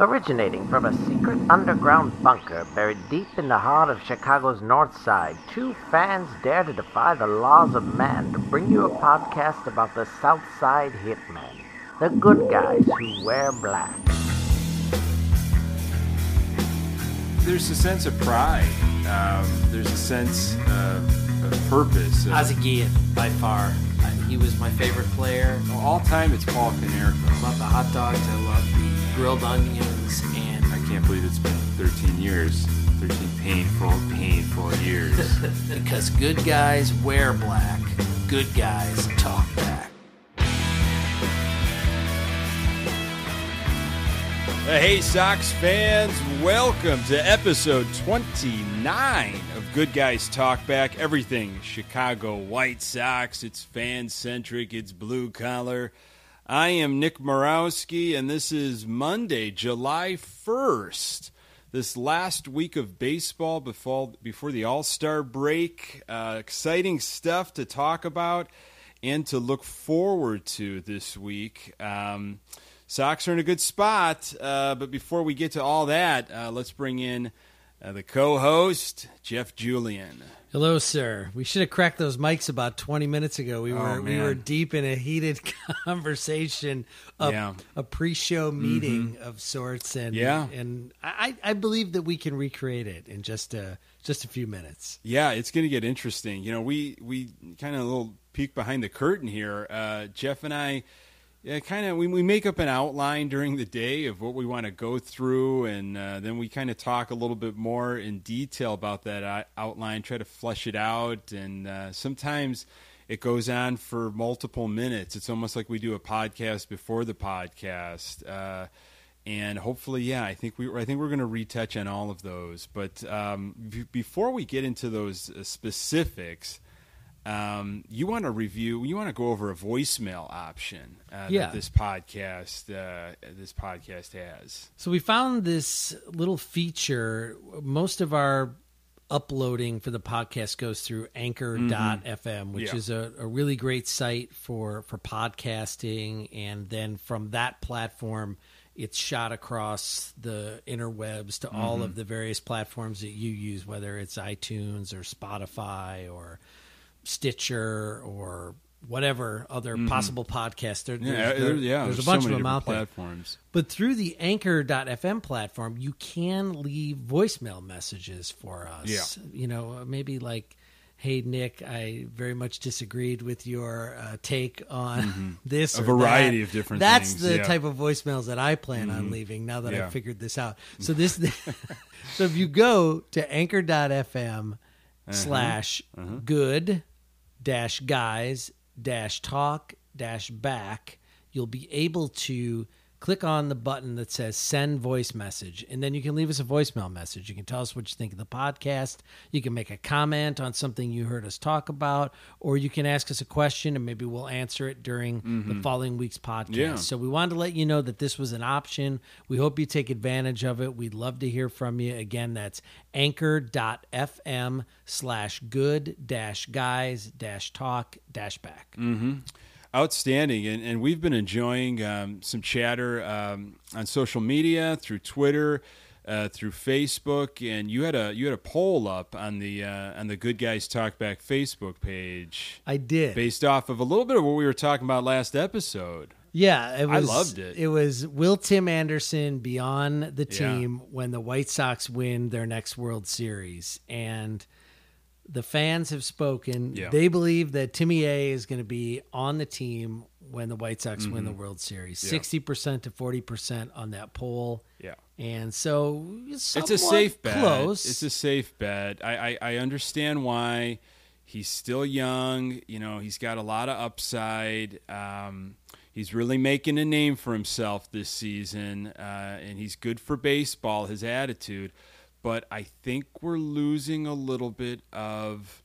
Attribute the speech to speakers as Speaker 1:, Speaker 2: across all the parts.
Speaker 1: Originating from a secret underground bunker buried deep in the heart of Chicago's North Side, two fans dare to defy the laws of man to bring you a podcast about the South Side Hitmen, the good guys who wear black.
Speaker 2: There's a sense of pride. Um, there's a sense of, of purpose. of-
Speaker 3: Ozzie Guillen, by far. Uh, he was my favorite player.
Speaker 2: all time, it's Paul Konerko.
Speaker 3: I love the hot dogs. I love the grilled onions. And
Speaker 2: I can't believe it's been 13 years. 13 painful, painful years.
Speaker 3: because good guys wear black, good guys talk back.
Speaker 2: Hey, Sox fans, welcome to episode 29 of Good Guys Talk Back. Everything Chicago White Sox. It's fan centric, it's blue collar. I am Nick Morowski, and this is Monday, July 1st. This last week of baseball before, before the All Star break. Uh, exciting stuff to talk about and to look forward to this week. Um, Sox are in a good spot, uh, but before we get to all that, uh, let's bring in uh, the co-host Jeff Julian.
Speaker 4: Hello, sir. We should have cracked those mics about 20 minutes ago. We
Speaker 2: Oh,
Speaker 4: were we were deep in a heated conversation, a,
Speaker 2: Yeah.
Speaker 4: a pre-show meeting of sorts, and
Speaker 2: Yeah.
Speaker 4: and I, I believe that we can recreate it in just a just a few minutes.
Speaker 2: Yeah, it's going to get interesting. You know, we we kind of a little peek behind the curtain here. Uh, Jeff and I, yeah, kind of we, we make up an outline during the day of what we want to go through, and uh, then we kind of talk a little bit more in detail about that outline, try to flesh it out, and uh, sometimes it goes on for multiple minutes. It's almost like we do a podcast before the podcast. Uh, and hopefully, yeah, I think we I think we're going to retouch on all of those. But um, b- before we get into those uh, specifics, um, you want to review, you want to go over a voicemail option uh,
Speaker 4: Yeah.
Speaker 2: that this podcast uh, this podcast has.
Speaker 4: So we found this little feature. Most of our uploading for the podcast goes through anchor.fm, which
Speaker 2: Yeah.
Speaker 4: is a, a really great site for, for podcasting. And then from that platform, it's shot across the interwebs to all of the various platforms that you use, whether it's iTunes or Spotify or Stitcher or whatever other possible podcast. There,
Speaker 2: Yeah,
Speaker 4: there's,
Speaker 2: there- yeah.
Speaker 4: there's a
Speaker 2: so
Speaker 4: bunch
Speaker 2: many
Speaker 4: of them out there. But through the anchor.fm platform, you can leave voicemail messages for us.
Speaker 2: Yeah.
Speaker 4: You know, maybe like, hey, Nick, I very much disagreed with your uh, take on this.
Speaker 2: Mm-hmm. A
Speaker 4: or
Speaker 2: variety
Speaker 4: that."
Speaker 2: of different
Speaker 4: That's
Speaker 2: things,
Speaker 4: the
Speaker 2: yeah. Mm-hmm.
Speaker 4: type of voicemails that I plan on leaving now that
Speaker 2: Yeah.
Speaker 4: I've figured this out. So this, so if you go to anchor.fm
Speaker 2: Uh-huh.
Speaker 4: slash good dash guys dash talk dash back, you'll be able to click on the button that says send voice message and then you can leave us a voicemail message. You can tell us what you think of the podcast. You can make a comment on something you heard us talk about or you can ask us a question and maybe we'll answer it during the mm-hmm. following week's podcast.
Speaker 2: Yeah.
Speaker 4: so we wanted to let you know that this was an option. We hope you take advantage of it. We'd love to hear from you. Again that's anchor.fm slash good dash guys dash talk dash back mm-hmm.
Speaker 2: Outstanding, and, and we've been enjoying um, some chatter um, on social media through Twitter, uh, through Facebook, and you had a you had a poll up on the uh, on the Good Guys Talk Back Facebook page,
Speaker 4: i did
Speaker 2: based off of a little bit of what we were talking about last episode.
Speaker 4: Yeah, it
Speaker 2: I
Speaker 4: was,
Speaker 2: loved it.
Speaker 4: It was Will Tim Anderson beyond the
Speaker 2: Yeah.
Speaker 4: team when the White Sox win their next World Series, and the fans have spoken.
Speaker 2: Yeah.
Speaker 4: They believe that Timmy A is going to be on the team when the White Sox win
Speaker 2: Mm-hmm.
Speaker 4: the World Series. Sixty percent to forty percent on that poll,
Speaker 2: Yeah.
Speaker 4: and so it's,
Speaker 2: it's a safe bet.
Speaker 4: Close.
Speaker 2: It's a safe bet. I, I, I understand why he's still young. You know, he's got a lot of upside. Um, he's really making a name for himself this season, uh, and he's good for baseball. His attitude, but I think we're losing a little bit of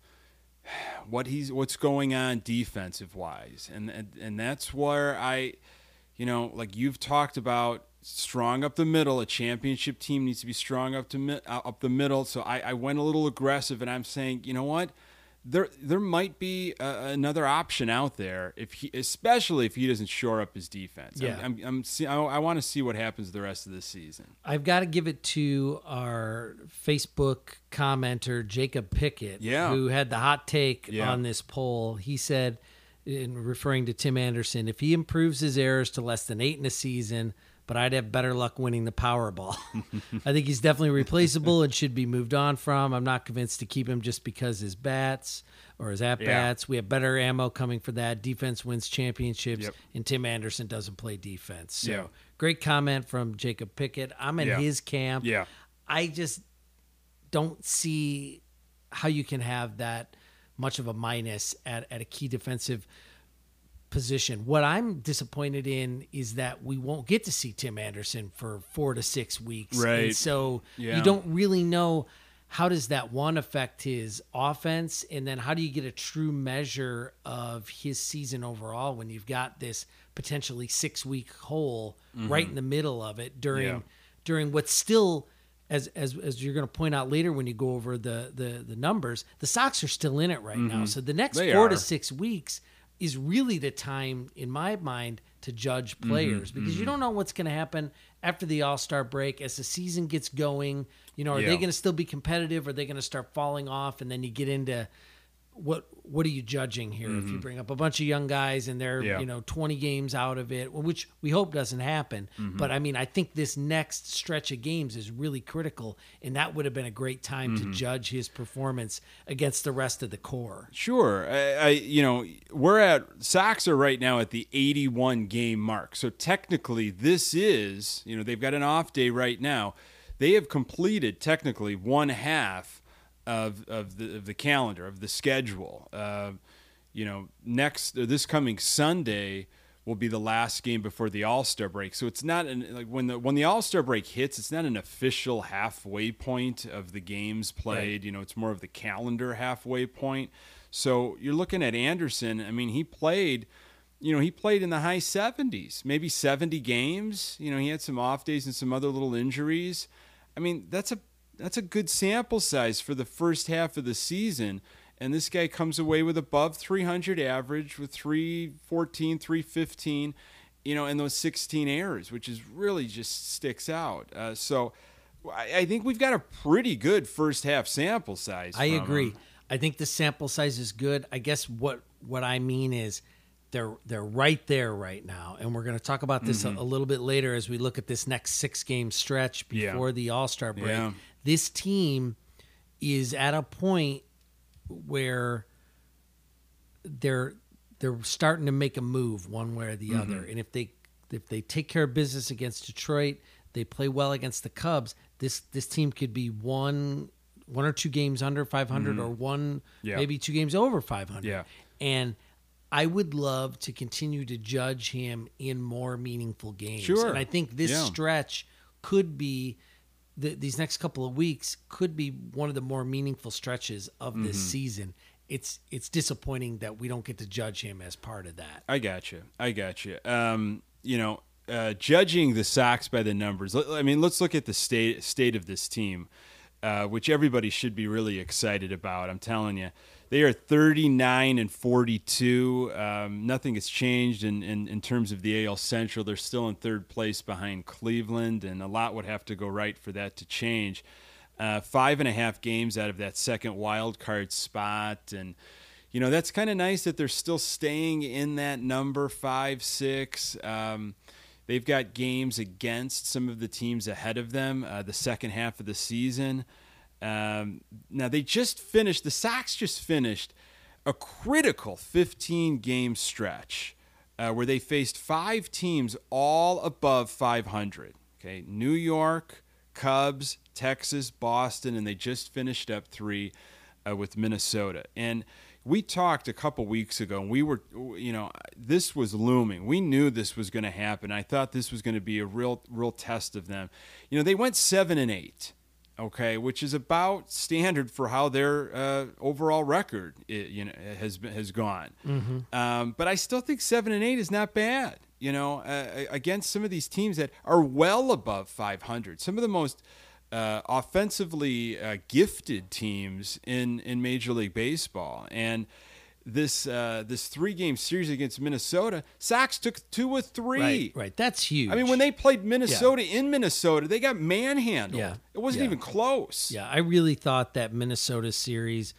Speaker 2: what he's what's going on defensive wise, and and, and that's where I, you know, like you've talked about strong up the middle. A championship team needs to be strong up to up the middle. So I, I went a little aggressive, and I'm saying, you know what? There there might be a, another option out there if he, especially if he doesn't shore up his defense.
Speaker 4: Yeah.
Speaker 2: I'm, I'm, I'm see, I, I want to see what happens the rest of the season.
Speaker 4: I've got to give it to our Facebook commenter Jacob Pickett,
Speaker 2: Yeah.
Speaker 4: who had the hot take
Speaker 2: Yeah.
Speaker 4: on this poll. He said, in referring to Tim Anderson, if he improves his errors to less than eight in a season, but I'd have better luck winning the Powerball. I think he's definitely replaceable and should be moved on from. I'm not convinced to keep him just because his bats or his at bats. We have better ammo coming for that. Defense wins championships,
Speaker 2: Yep.
Speaker 4: and Tim Anderson doesn't play defense. So
Speaker 2: Yeah.
Speaker 4: great comment from Jacob Pickett. I'm in
Speaker 2: Yeah.
Speaker 4: his camp.
Speaker 2: Yeah.
Speaker 4: I just don't see how you can have that much of a minus at, at a key defensive position. What I'm disappointed in is that we won't get to see Tim Anderson for four to six weeks.
Speaker 2: Right.
Speaker 4: And so
Speaker 2: Yeah.
Speaker 4: you don't really know how does that one affect his offense and then how do you get a true measure of his season overall when you've got this potentially six week hole right in the middle of it during
Speaker 2: Mm-hmm. Yeah.
Speaker 4: during what's still as as as you're going to point out later when you go over the the the numbers, the Sox are still in it right now. So the next
Speaker 2: Mm-hmm. They
Speaker 4: four
Speaker 2: are.
Speaker 4: to six weeks is really the time, in my mind, to judge players
Speaker 2: Mm-hmm.
Speaker 4: because you don't know what's going to happen after the All Star break as the season gets going. You know, are
Speaker 2: Yeah.
Speaker 4: they going to still be competitive? Are they going to start falling off? And then you get into what what are you judging here if you bring up a bunch of young guys and they're
Speaker 2: Mm-hmm. Yeah.
Speaker 4: you know 20 games out of it which we hope doesn't happen
Speaker 2: Mm-hmm.
Speaker 4: but i mean i think this next stretch of games is really critical and that would have been a great time
Speaker 2: Mm-hmm.
Speaker 4: to judge his performance against the rest of the core
Speaker 2: Sure. I, I you know, we're at Sox are right now at the 81 game mark. So technically this is, you know, they've got an off day right now. They have completed technically one half of of the of the calendar of the schedule. Uh, you know, next or this coming Sunday will be the last game before the All Star break. So it's not an, like when the when the All Star break hits, it's not an official halfway point of the games played. You know, it's more of the calendar halfway point. So you're looking at Anderson. I mean, he played. You know, he played in the high 70s, maybe 70 games. You know, he had some off days and some other little injuries. I mean, that's a that's a good sample size for the first half of the season. And this guy comes away with above 300 average with 314, 315, you know, and those 16 errors, which is really just sticks out. Uh, so I, I think we've got a pretty good first half sample size.
Speaker 4: I agree.
Speaker 2: him.
Speaker 4: I think the sample size is good. I guess what what I mean is they're they're right there right now, and we're going to talk about this
Speaker 2: Mm-hmm.
Speaker 4: a, a little bit later as we look at this next six game stretch
Speaker 2: Yeah.
Speaker 4: before the All Star break.
Speaker 2: Yeah.
Speaker 4: This team is at a point where they're they're starting to make a move one way or the other,
Speaker 2: Mm-hmm.
Speaker 4: and if they if they take care of business against Detroit, they play well against the Cubs. This this team could be one one or two games under 500 or one
Speaker 2: Mm-hmm. Yeah.
Speaker 4: maybe two games over 500
Speaker 2: Yeah.
Speaker 4: and i would love to continue to judge him in more meaningful games
Speaker 2: Sure.
Speaker 4: and i think this
Speaker 2: Yeah.
Speaker 4: stretch could be the, these next couple of weeks could be one of the more meaningful stretches of this
Speaker 2: Mm-hmm.
Speaker 4: season it's it's disappointing that we don't get to judge him as part of that
Speaker 2: I got you. I got you. Um, you know, uh, judging the Sox by the numbers. I mean, let's look at the state state of this team, uh, which everybody should be really excited about. I'm telling you, they are 39 and 42. Um, nothing has changed in, in in terms of the AL Central. They're still in third place behind Cleveland, and a lot would have to go right for that to change. Uh, five and a half games out of that second wild card spot, and you know that's kind of nice that they're still staying in that number five six um, they've got games against some of the teams ahead of them uh, the second half of the season um, now they just finished the sox just finished a critical 15 game stretch uh, where they faced five teams all above 500 okay new york cubs texas boston and they just finished up three uh, with Minnesota. And we talked a couple weeks ago, and we were, you know, this was looming. We knew this was going to happen. I thought this was going to be a real, real test of them. You know, they went seven and eight, okay, which is about standard for how their uh, overall record, i you know, has been, has gone. Um, but I still think seven and eight is not bad. You know, uh, against some of these teams that are well above 500, some of the most uh, offensively uh, gifted teams in in Major League Baseball, and this uh, this three game series against Minnesota, Sox took two or three.
Speaker 4: Right, right. That's huge.
Speaker 2: I mean, when they played Minnesota in Minnesota, they got manhandled.
Speaker 4: Yeah.
Speaker 2: It wasn't
Speaker 4: Yeah.
Speaker 2: even close.
Speaker 4: Yeah, I really thought that Minnesota series,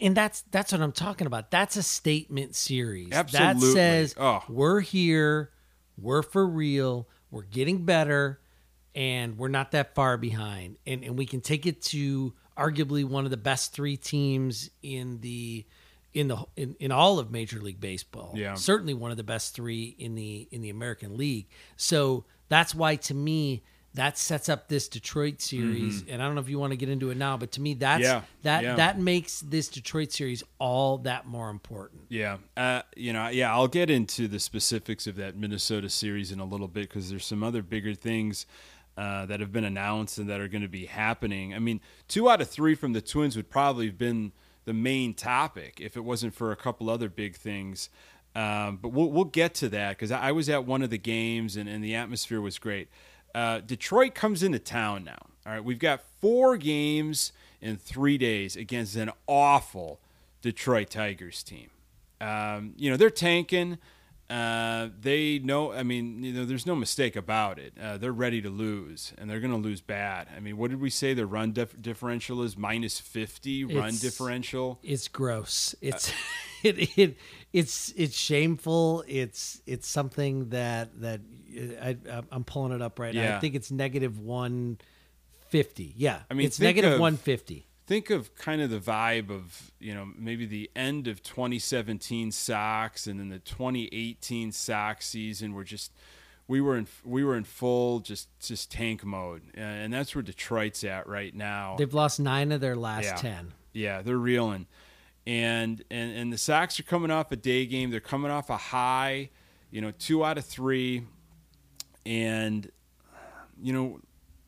Speaker 4: and that's that's what I'm talking about. That's a statement series. That says
Speaker 2: Oh.
Speaker 4: we're here, we're for real, we're getting better, and we're not that far behind. And and we can take it to arguably one of the best three teams in the in the in, in all of Major League Baseball.
Speaker 2: Yeah.
Speaker 4: certainly one of the best three in the in the American League. So that's why to me that sets up this Detroit series. And I don't know if you want to get into it now, but to me that's
Speaker 2: Mm-hmm. Yeah,
Speaker 4: that
Speaker 2: yeah.
Speaker 4: that makes this Detroit series all that more important.
Speaker 2: Yeah, uh, you know, yeah, I'll get into the specifics of that Minnesota series in a little bit because there's some other bigger things uh, that have been announced and that are going to be happening. I mean, two out of three from the Twins would probably have been the main topic if it wasn't for a couple other big things. Um, but we'll, we'll get to that because I was at one of the games and, and the atmosphere was great. Uh, Detroit comes into town now. All right, we've got four games in three days against an awful Detroit Tigers team. Um, you know, they're tanking. Uh, they know, I mean, you know, there's no mistake about it. Uh, they're ready to lose, and they're going to lose bad. I mean, what did we say? The run dif- differential is minus 50 run
Speaker 4: It's-
Speaker 2: differential.
Speaker 4: It's gross.
Speaker 2: Uh,
Speaker 4: It's it, it it's it's shameful. It's it's something that that I I'm pulling it up right now. I think it's negative one fifty. Yeah,
Speaker 2: I mean,
Speaker 4: it's negative one fifty.
Speaker 2: Think of kind of the vibe of, you know, maybe the end of 2017 Sox and then the 2018 Sox season were just we were in we were in full just just tank mode. Uh, and that's where Detroit's at right now.
Speaker 4: They've lost nine of their last
Speaker 2: Yeah.
Speaker 4: ten.
Speaker 2: Yeah, they're reeling. And and and the Sox are coming off a day game. They're coming off a high, you know, two out of three. And you know,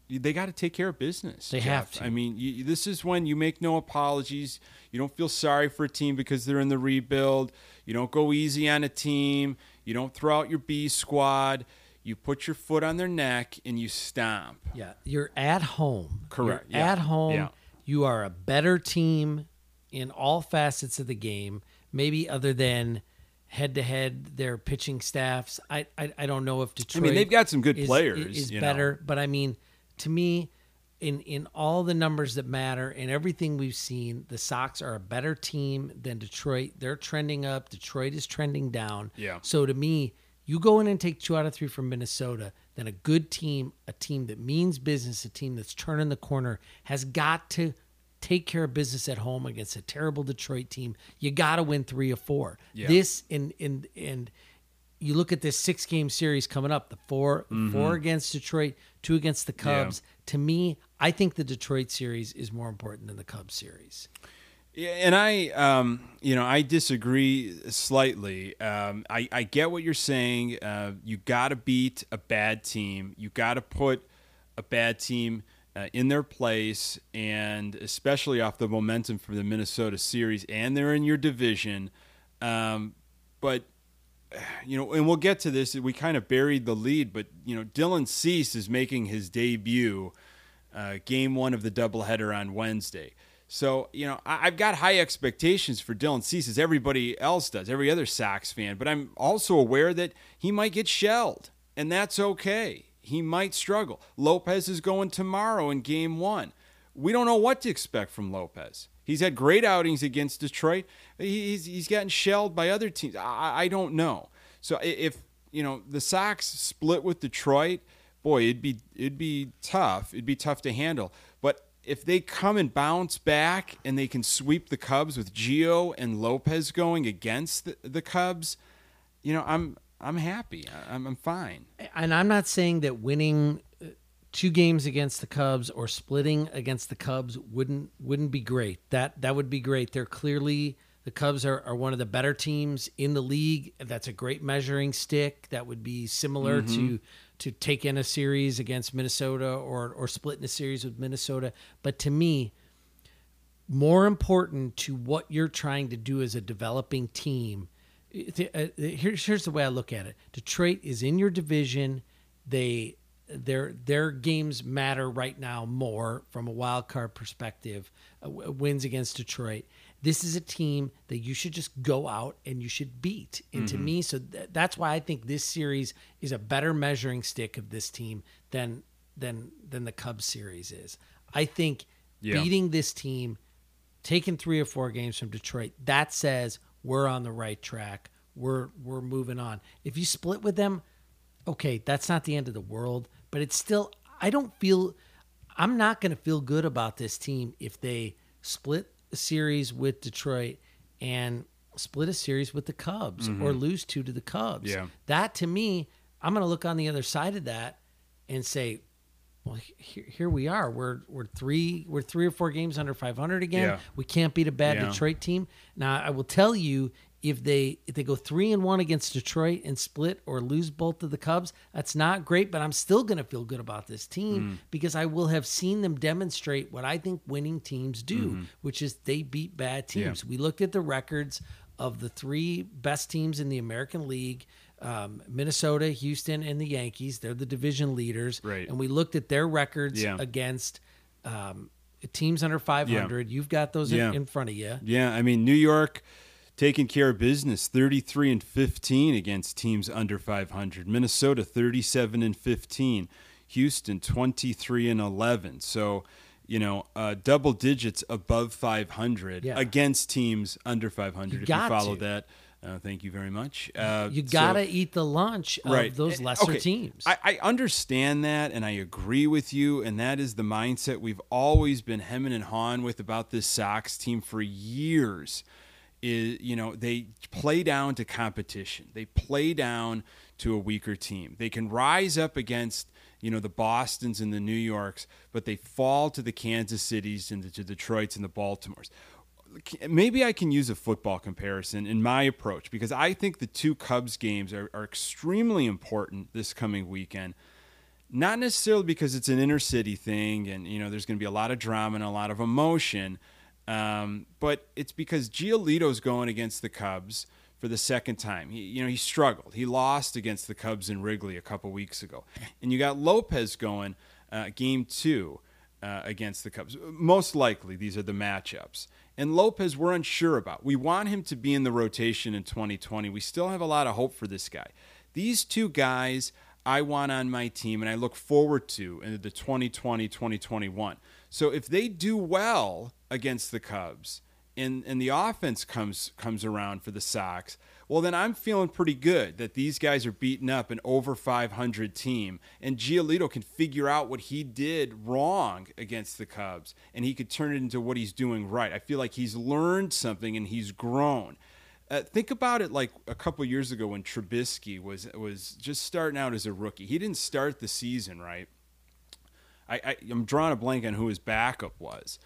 Speaker 2: they got to take care of business.
Speaker 4: They
Speaker 2: Jeff.
Speaker 4: have to.
Speaker 2: I mean, you, this is when you make no apologies. You don't feel sorry for a team because they're in the rebuild. You don't go easy on a team. You don't throw out your B squad. You put your foot on their neck and you stomp.
Speaker 4: Yeah, you're at home.
Speaker 2: Correct, yeah,
Speaker 4: At home,
Speaker 2: yeah.
Speaker 4: you are a better team in all facets of the game. Maybe other than head to head, their pitching staffs. I, I I don't know if Detroit.
Speaker 2: I mean, they've got some good
Speaker 4: is-
Speaker 2: players,
Speaker 4: Is
Speaker 2: you know.
Speaker 4: better, but I mean, to me, in in all the numbers that matter and everything we've seen, the Sox are a better team than Detroit. They're trending up. Detroit is trending down.
Speaker 2: Yeah.
Speaker 4: So to me, you go in and take two out of three from Minnesota, then a good team, a team that means business, a team that's turning the corner, has got to take care of business at home against a terrible Detroit team. You got to win three or four.
Speaker 2: Yeah.
Speaker 4: This and and and you look at this six game series coming up, the 4
Speaker 2: Mm-hmm.
Speaker 4: four against Detroit, two against the Cubs. To me, I think the Detroit series is more important than the Cubs series.
Speaker 2: Yeah, and I, um, you know, I disagree slightly. Um, I, I get what you're saying. Uh, you got to beat a bad team. You got to put a bad team uh, in their place, and especially off the momentum from the Minnesota series, and they're in your division. Um, but you know, and we'll get to this. We kind of buried the lead, but you know, Dylan Cease is making his debut, uh, game one of the doubleheader on Wednesday. So you know, I, I've got high expectations for Dylan Cease, as everybody else does, every other Sox fan. But I'm also aware that he might get shelled, and that's okay. He might struggle. Lopez is going tomorrow in game one. We don't know what to expect from Lopez. He's had great outings against Detroit. He's he's gotten shelled by other teams. I, I don't know. So if you know the Sox split with Detroit, boy, it'd be it'd be tough. It'd be tough to handle. But if they come and bounce back and they can sweep the Cubs with Gio and Lopez going against the, the Cubs, you know I'm I'm happy. I'm, I'm fine.
Speaker 4: and I'm not saying that winning two games against the Cubs or splitting against the Cubs wouldn't wouldn't be great. That that would be great. They're clearly the Cubs are, are one of the better teams in the league. That's a great measuring stick. That would be similar to to take in a series against Minnesota or or split in a series with Minnesota. But to me, more important to what you're trying to do as a developing team. uh, Here's here's the way I look at it. Detroit is in your division. They their their games matter right now more from a wild card perspective. Uh, wins against Detroit. This is a team that you should just go out and you should beat. And to me, so th- that's why I think this series is a better measuring stick of this team than than than the Cubs series is. I think
Speaker 2: Yeah.
Speaker 4: beating this team, taking three or four games from Detroit, that says we're on the right track. We're we're moving on. If you split with them, okay, that's not the end of the world, but it's still I don't feel I'm not going to feel good about this team if they split a series with Detroit and split a series with the Cubs mm-hmm. or lose two to the Cubs.
Speaker 2: Yeah.
Speaker 4: That to me, I'm going to look on the other side of that and say, well, here, here we are. We're we're three we're three or four games under 500 again.
Speaker 2: Yeah.
Speaker 4: We can't beat a bad
Speaker 2: Yeah.
Speaker 4: Detroit team. Now, I will tell you if they if they go 3 and 1 against Detroit and split or lose both of the Cubs, that's not great, but I'm still going to feel good about this team
Speaker 2: Mm.
Speaker 4: because I will have seen them demonstrate what I think winning teams do, which is they beat bad
Speaker 2: Mm-hmm. Yeah.
Speaker 4: teams. We looked at the records of the three best teams in the American League. Um, Minnesota, Houston, and the Yankees. They're the division leaders.
Speaker 2: Right.
Speaker 4: And we looked at their records
Speaker 2: Yeah.
Speaker 4: against um, teams under 500. You've got those
Speaker 2: Yeah.
Speaker 4: in, in front of you.
Speaker 2: Yeah, I mean New York taking care of business, 33 and 15 against teams under 500. Minnesota 37 and 15. Houston 23 and 11. So, you know, uh, double digits above 500
Speaker 4: Yeah.
Speaker 2: against teams under 500
Speaker 4: You
Speaker 2: if you follow
Speaker 4: to.
Speaker 2: that. Uh, thank you very much. Uh,
Speaker 4: You gotta eat the lunch of
Speaker 2: right.
Speaker 4: those
Speaker 2: Eh,
Speaker 4: lesser
Speaker 2: okay.
Speaker 4: teams.
Speaker 2: I, I understand that and I agree with you, and that is the mindset we've always been hemming and hawing with about this Sox team for years. Is you know they play down to competition. They play down to a weaker team. They can rise up against you know the Boston's and the New Yorks, but they fall to the Kansas Cities and the, to Detroits and the Baltimores maybe I can use a football comparison in my approach because I think the two Cubs games are, are extremely important this coming weekend. Not necessarily because it's an inner city thing and you know there's going to be a lot of drama and a lot of emotion, um, but it's because Giolito's going against the Cubs for the second time. He, you know, he struggled. He lost against the Cubs in Wrigley a couple weeks ago, and you got Lopez going uh, game two uh, against the Cubs. Most likely, these are the matchups. And Lopez, we're unsure about. We want him to be in the rotation in 2020. We still have a lot of hope for this guy. These two guys I want on my team and I look forward to in the 2020 2021. So if they do well against the Cubs, and, and the offense comes comes around for the Sox, well then I'm feeling pretty good that these guys are beating up an over 500 team, and Giolito can figure out what he did wrong against the Cubs, and he could turn it into what he's doing right. I feel like he's learned something and he's grown. Uh, think about it like a couple years ago when Trubisky was was just starting out as a rookie. He didn't start the season right. I, I I'm drawing a blank on who his backup was.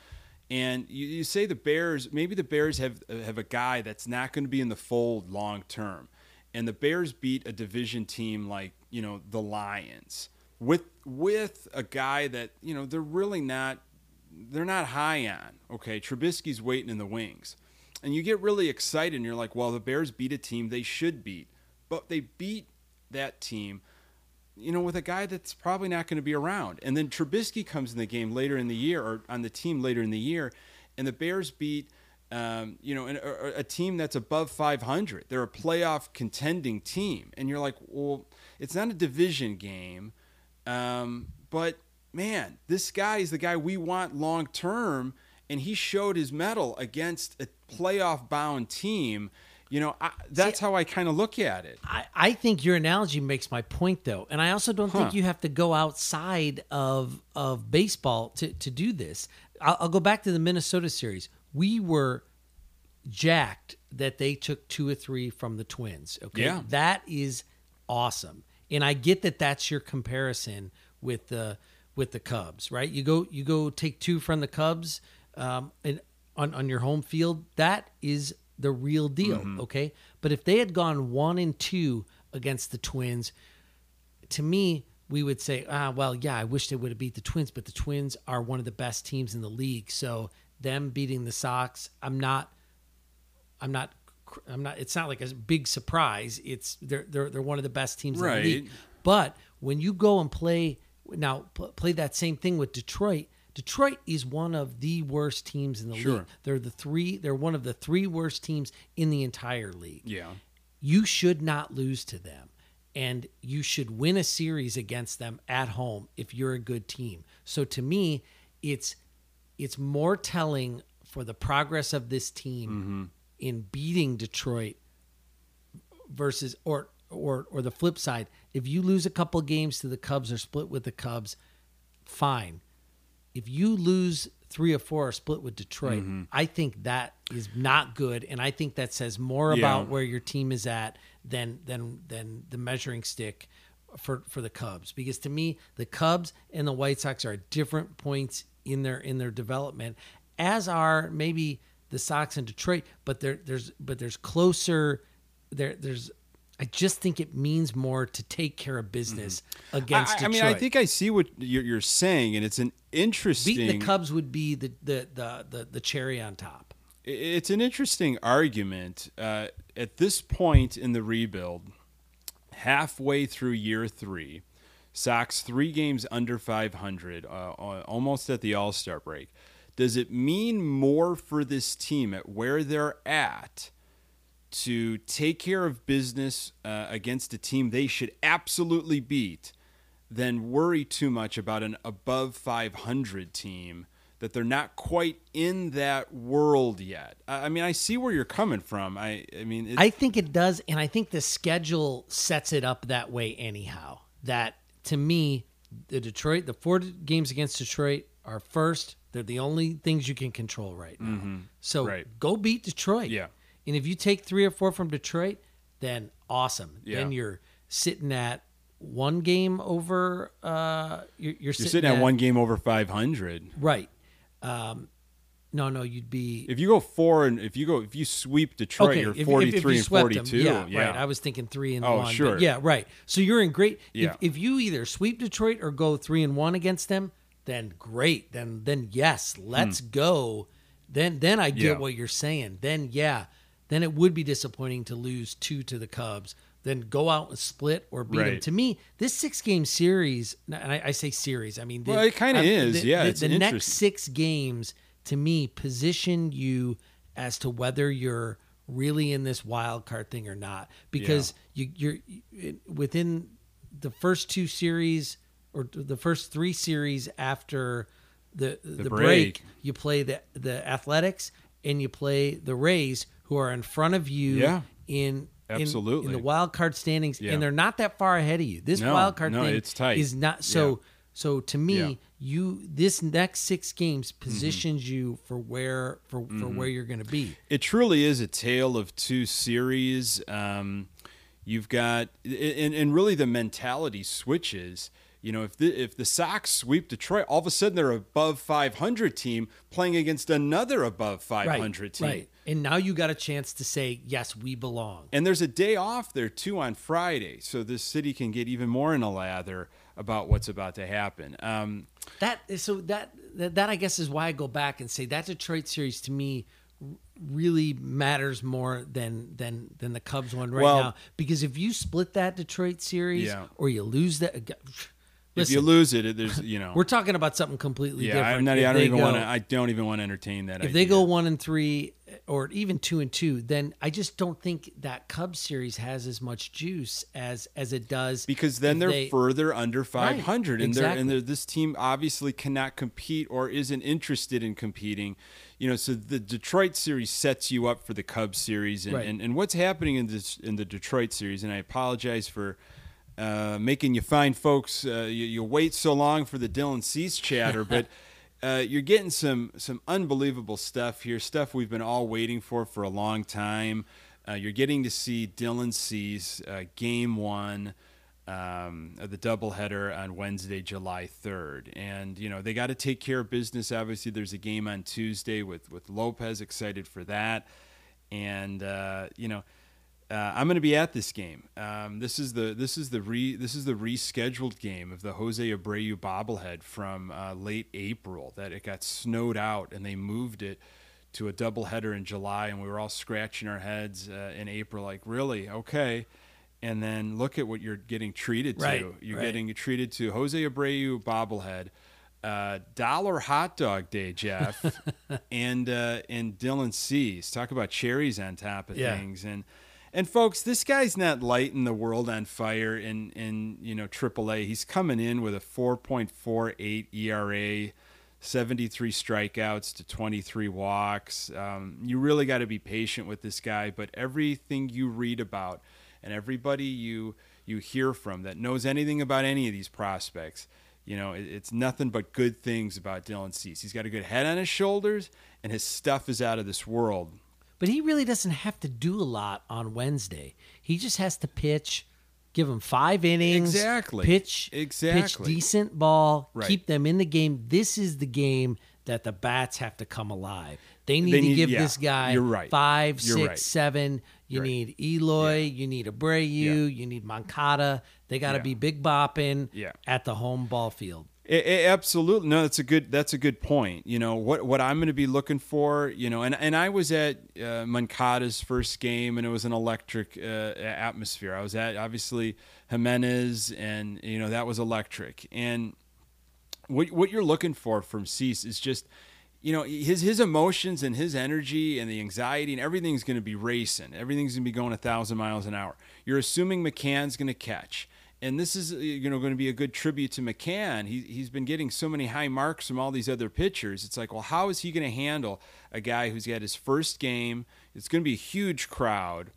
Speaker 2: And you, you say the Bears, maybe the Bears have have a guy that's not going to be in the fold long term, and the Bears beat a division team like you know the Lions with with a guy that you know they're really not they're not high on. Okay, Trubisky's waiting in the wings, and you get really excited, and you're like, well, the Bears beat a team they should beat, but they beat that team you know, with a guy that's probably not going to be around. And then Trubisky comes in the game later in the year, or on the team later in the year, and the Bears beat, um, you know, an, a, a team that's above 500. They're a playoff contending team, and you're like, well, it's not a division game, um, but man, this guy is the guy we want long term, and he showed his mettle against a playoff bound team. You know, I, that's how I kind of look at it.
Speaker 4: I, I think your analogy makes my point though, and I also don't think you have to go outside of of baseball to to do this. I'll, I'll go back to the Minnesota series. We were jacked that they took two or three from the Twins. Okay,
Speaker 2: Yeah.
Speaker 4: that is awesome, and I get that that's your comparison with the with the Cubs, right? You go you go take two from the Cubs um, and on on your home field. That is the real deal, okay? But if they had gone one and two against the Twins, to me, we would say, ah, well, yeah, I wish they would have beat the Twins, but the Twins are one of the best teams in the league. So them beating the Sox, I'm not, I'm not, I'm not. It's not like a big surprise. It's they're they're they're one of the best teams in the league. But when you go and play now pl- play that same thing with Detroit. Detroit is one of the worst teams in the
Speaker 2: Sure.
Speaker 4: league. They're the three. They're one of the three worst teams in the entire league.
Speaker 2: Yeah.
Speaker 4: You should not lose to them, and you should win a series against them at home if you're a good team. So to me, it's it's more telling for the progress of this team mm-hmm. in beating Detroit versus or or or the flip side. If you lose a couple games to the Cubs or split with the Cubs, fine. If you lose three or four or split with Detroit, mm-hmm. I think that is not good, and I think that says more
Speaker 2: Yeah.
Speaker 4: about where your team is at than than than the measuring stick for for the Cubs. Because to me, the Cubs and the White Sox are at different points in their in their development, as are maybe the Sox and Detroit. But there there's but there's closer there there's. I just think it means more to take care of business against
Speaker 2: Mm-hmm. I, I
Speaker 4: Detroit.
Speaker 2: mean, I think I see what you're, you're saying, and it's an interesting.
Speaker 4: beating the Cubs would be the the the the, the cherry on top.
Speaker 2: It's an interesting argument. Uh, at this point in the rebuild, halfway through year three, Sox three games under 500, uh, uh, almost at the All Star break. Does it mean more for this team at where they're at to take care of business uh, against a team they should absolutely beat than worry too much about an above 500 team? That they're not quite in that world yet. I I mean, I see where you're coming from. I, I mean, it,
Speaker 4: I think it does, and I think the schedule sets it up that way anyhow. That to me, the Detroit, the four games against Detroit are first. They're the only things you can control right now. So
Speaker 2: Mm-hmm. Right.
Speaker 4: go beat Detroit.
Speaker 2: Yeah.
Speaker 4: And if you take three or four from Detroit, then awesome.
Speaker 2: Yeah.
Speaker 4: Then you're sitting at one game over. Uh, you're, you're,
Speaker 2: you're
Speaker 4: sitting,
Speaker 2: sitting at one game over 500.
Speaker 4: Right. Um, no, no, you'd be
Speaker 2: If you go four and if you go if you sweep Detroit, you're
Speaker 4: if- if-
Speaker 2: 43
Speaker 4: you
Speaker 2: and 42.
Speaker 4: them, yeah, right. I was thinking three and
Speaker 2: Oh,
Speaker 4: one.
Speaker 2: sure.
Speaker 4: yeah, right. So you're in great.
Speaker 2: Yeah.
Speaker 4: If, if you either sweep Detroit or go three and one against them, then great. Then then yes, let's go. Then then I get
Speaker 2: Hmm. Yeah.
Speaker 4: what you're saying. Then yeah, then it would be disappointing to lose two to the Cubs. Then go out and split or beat them. To me, this six game series, and I, I say series, I mean, the,
Speaker 2: Well, it kinda
Speaker 4: uh,
Speaker 2: is.
Speaker 4: the-
Speaker 2: Yeah,
Speaker 4: the,
Speaker 2: it's
Speaker 4: the next six games to me position you as to whether you're really in this wild card thing or not because you, you're you- within the first two series or the first three series after the the, break.
Speaker 2: break.
Speaker 4: you play the the athletics and you play the rays who are in front of you
Speaker 2: Yeah.
Speaker 4: in in-
Speaker 2: Absolutely.
Speaker 4: in the wild card standings
Speaker 2: Yeah.
Speaker 4: and they're not that far ahead of you this
Speaker 2: No,
Speaker 4: wild card
Speaker 2: no,
Speaker 4: thing
Speaker 2: it's tight.
Speaker 4: is not so
Speaker 2: Yeah.
Speaker 4: so to me,
Speaker 2: Yeah.
Speaker 4: you this next six games
Speaker 2: Mm-hmm.
Speaker 4: positions you for where for, for where you're going to be.
Speaker 2: It truly is a tale of two series. Um, you've got, and, and really the mentality switches. You know, if the if the Sox sweep Detroit, all of a sudden they're above 500 team playing against another above 500 team.
Speaker 4: right. And now you got a chance to say yes, we belong.
Speaker 2: And there's a day off there too on Friday, so this city can get even more in a lather about what's about to happen. Um,
Speaker 4: That so that, that that I guess is why I go back and say that Detroit series to me really matters more than than than the Cubs one right
Speaker 2: Well-
Speaker 4: now because if you split that Detroit series
Speaker 2: Yeah.
Speaker 4: or you lose that
Speaker 2: if you lose it, there's you know.
Speaker 4: we're talking about something completely
Speaker 2: yeah,
Speaker 4: different.
Speaker 2: I'm not, I don't even want to. I don't even want to entertain that.
Speaker 4: if they go one and three or even two and two, then I just don't think that Cubs series has as much juice as as it does
Speaker 2: because then they're
Speaker 4: they-
Speaker 2: further under 500 and they're and they're, this team obviously cannot compete or isn't interested in competing you know so the detroit series sets you up for the cubs series and,
Speaker 4: Right.
Speaker 2: and, and what's happening in this in the detroit series and i apologize for uh, making you fine folks uh, you, you wait so long for the dylan cease chatter but uh, you're getting some some unbelievable stuff here stuff we've been all waiting for for a long time uh, you're getting to see dylan cease uh, game one um, of the doubleheader on Wednesday, July 3rd. And, you know, they got to take care of business. Obviously, there's a game on Tuesday with, with Lopez, excited for that. And, uh, you know, uh, I'm going to be at this game. Um, this is the this is the re this is the rescheduled game of the Jose Abreu bobblehead from uh, late April. That it got snowed out and they moved it to a doubleheader in July, and we were all scratching our heads uh, in April, like, really, okay and then look at what you're getting treated to.
Speaker 4: Right,
Speaker 2: You're
Speaker 4: right.
Speaker 2: getting treated to Jose Abreu bobblehead, uh, Dollar Hot Dog Day, Jeff, and uh, and Dylan Cease. Talk about cherries on top of
Speaker 4: Yeah.
Speaker 2: things, and and folks, this guy's not lighting the world on fire in in you know AAA. He's coming in with a 4.48 ERA. 73 strikeouts to 23 walks. Um, you really got to be patient with this guy, but everything you read about and everybody you you hear from that knows anything about any of these prospects, you know, it, it's nothing but good things about Dylan Cease. He's got a good head on his shoulders, and his stuff is out of this world.
Speaker 4: But he really doesn't have to do a lot on Wednesday. He just has to pitch, give them five innings,
Speaker 2: Exactly.
Speaker 4: pitch,
Speaker 2: exactly, pitch
Speaker 4: decent ball,
Speaker 2: Right.
Speaker 4: keep them in the game. This is the game that the bats have to come alive. They need
Speaker 2: They
Speaker 4: to
Speaker 2: need-
Speaker 4: give
Speaker 2: yeah,
Speaker 4: this guy
Speaker 2: right.
Speaker 4: five,
Speaker 2: You're
Speaker 4: six,
Speaker 2: right.
Speaker 4: seven. You need Eloy,
Speaker 2: Yeah.
Speaker 4: you need Abreu, you need Moncada. They got to
Speaker 2: Yeah.
Speaker 4: be big bopping
Speaker 2: Yeah.
Speaker 4: at the home ball field.
Speaker 2: A- a- absolutely, no. That's a good. That's a good point. You know what? What I'm going to be looking for. You know, and and I was at uh, Moncada's first game, and it was an electric uh, atmosphere. I was at obviously Jimenez, and you know that was electric. And what what you're looking for from Cease is just, you know, his his emotions and his energy and the anxiety and everything's going to be racing. Everything's going to be going a thousand miles an hour. You're assuming McCann's going to catch, and this is uh, you know going to be a good tribute to McCann. He he's been getting so many high marks from all these other pitchers. It's like, well, how is he going to handle a guy who's got his first game? It's going to be a huge crowd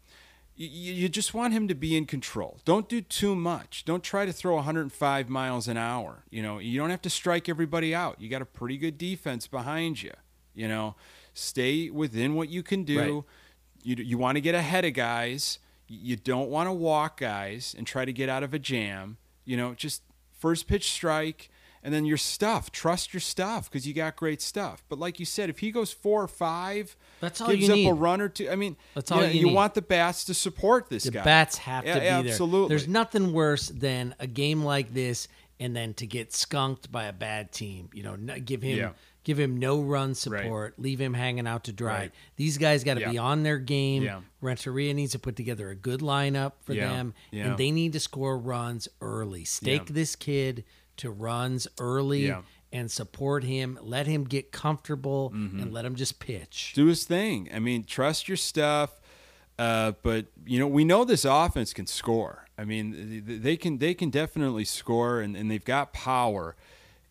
Speaker 2: you, you just want him to be in control. Don't do too much. Don't try to throw 105 miles an hour. You know, you don't have to strike everybody out. You got a pretty good defense behind you. You know, stay within what you can do.
Speaker 4: Right.
Speaker 2: You you want to get ahead of guys. You don't want to walk guys and try to get out of a jam. You know, just first pitch strike and then your stuff. Trust your stuff because you got great stuff. But like you said, if he goes four or five,
Speaker 4: That's all
Speaker 2: gives
Speaker 4: you
Speaker 2: up
Speaker 4: need.
Speaker 2: a run or two. I mean,
Speaker 4: That's
Speaker 2: you
Speaker 4: all
Speaker 2: know,
Speaker 4: you
Speaker 2: you
Speaker 4: need.
Speaker 2: want the bats to support this
Speaker 4: The
Speaker 2: guy.
Speaker 4: The bats have to
Speaker 2: Yeah,
Speaker 4: be there.
Speaker 2: absolutely.
Speaker 4: There's nothing worse than a game like this and then to get skunked by a bad team. You know, give him
Speaker 2: Yeah.
Speaker 4: Give him no run support, leave him hanging out to dry.
Speaker 2: Right.
Speaker 4: These guys got to
Speaker 2: Yeah.
Speaker 4: be on their game.
Speaker 2: Yeah.
Speaker 4: Renteria needs to put together a good lineup for
Speaker 2: Yeah.
Speaker 4: them, and they need to score runs early. Stake this kid to runs early. And support him. Let him get comfortable,
Speaker 2: Mm-hmm.
Speaker 4: and let him just pitch.
Speaker 2: do his thing. I mean, trust your stuff. Uh, but you know, we know this offense can score. I mean, they can they can definitely score, and, and they've got power.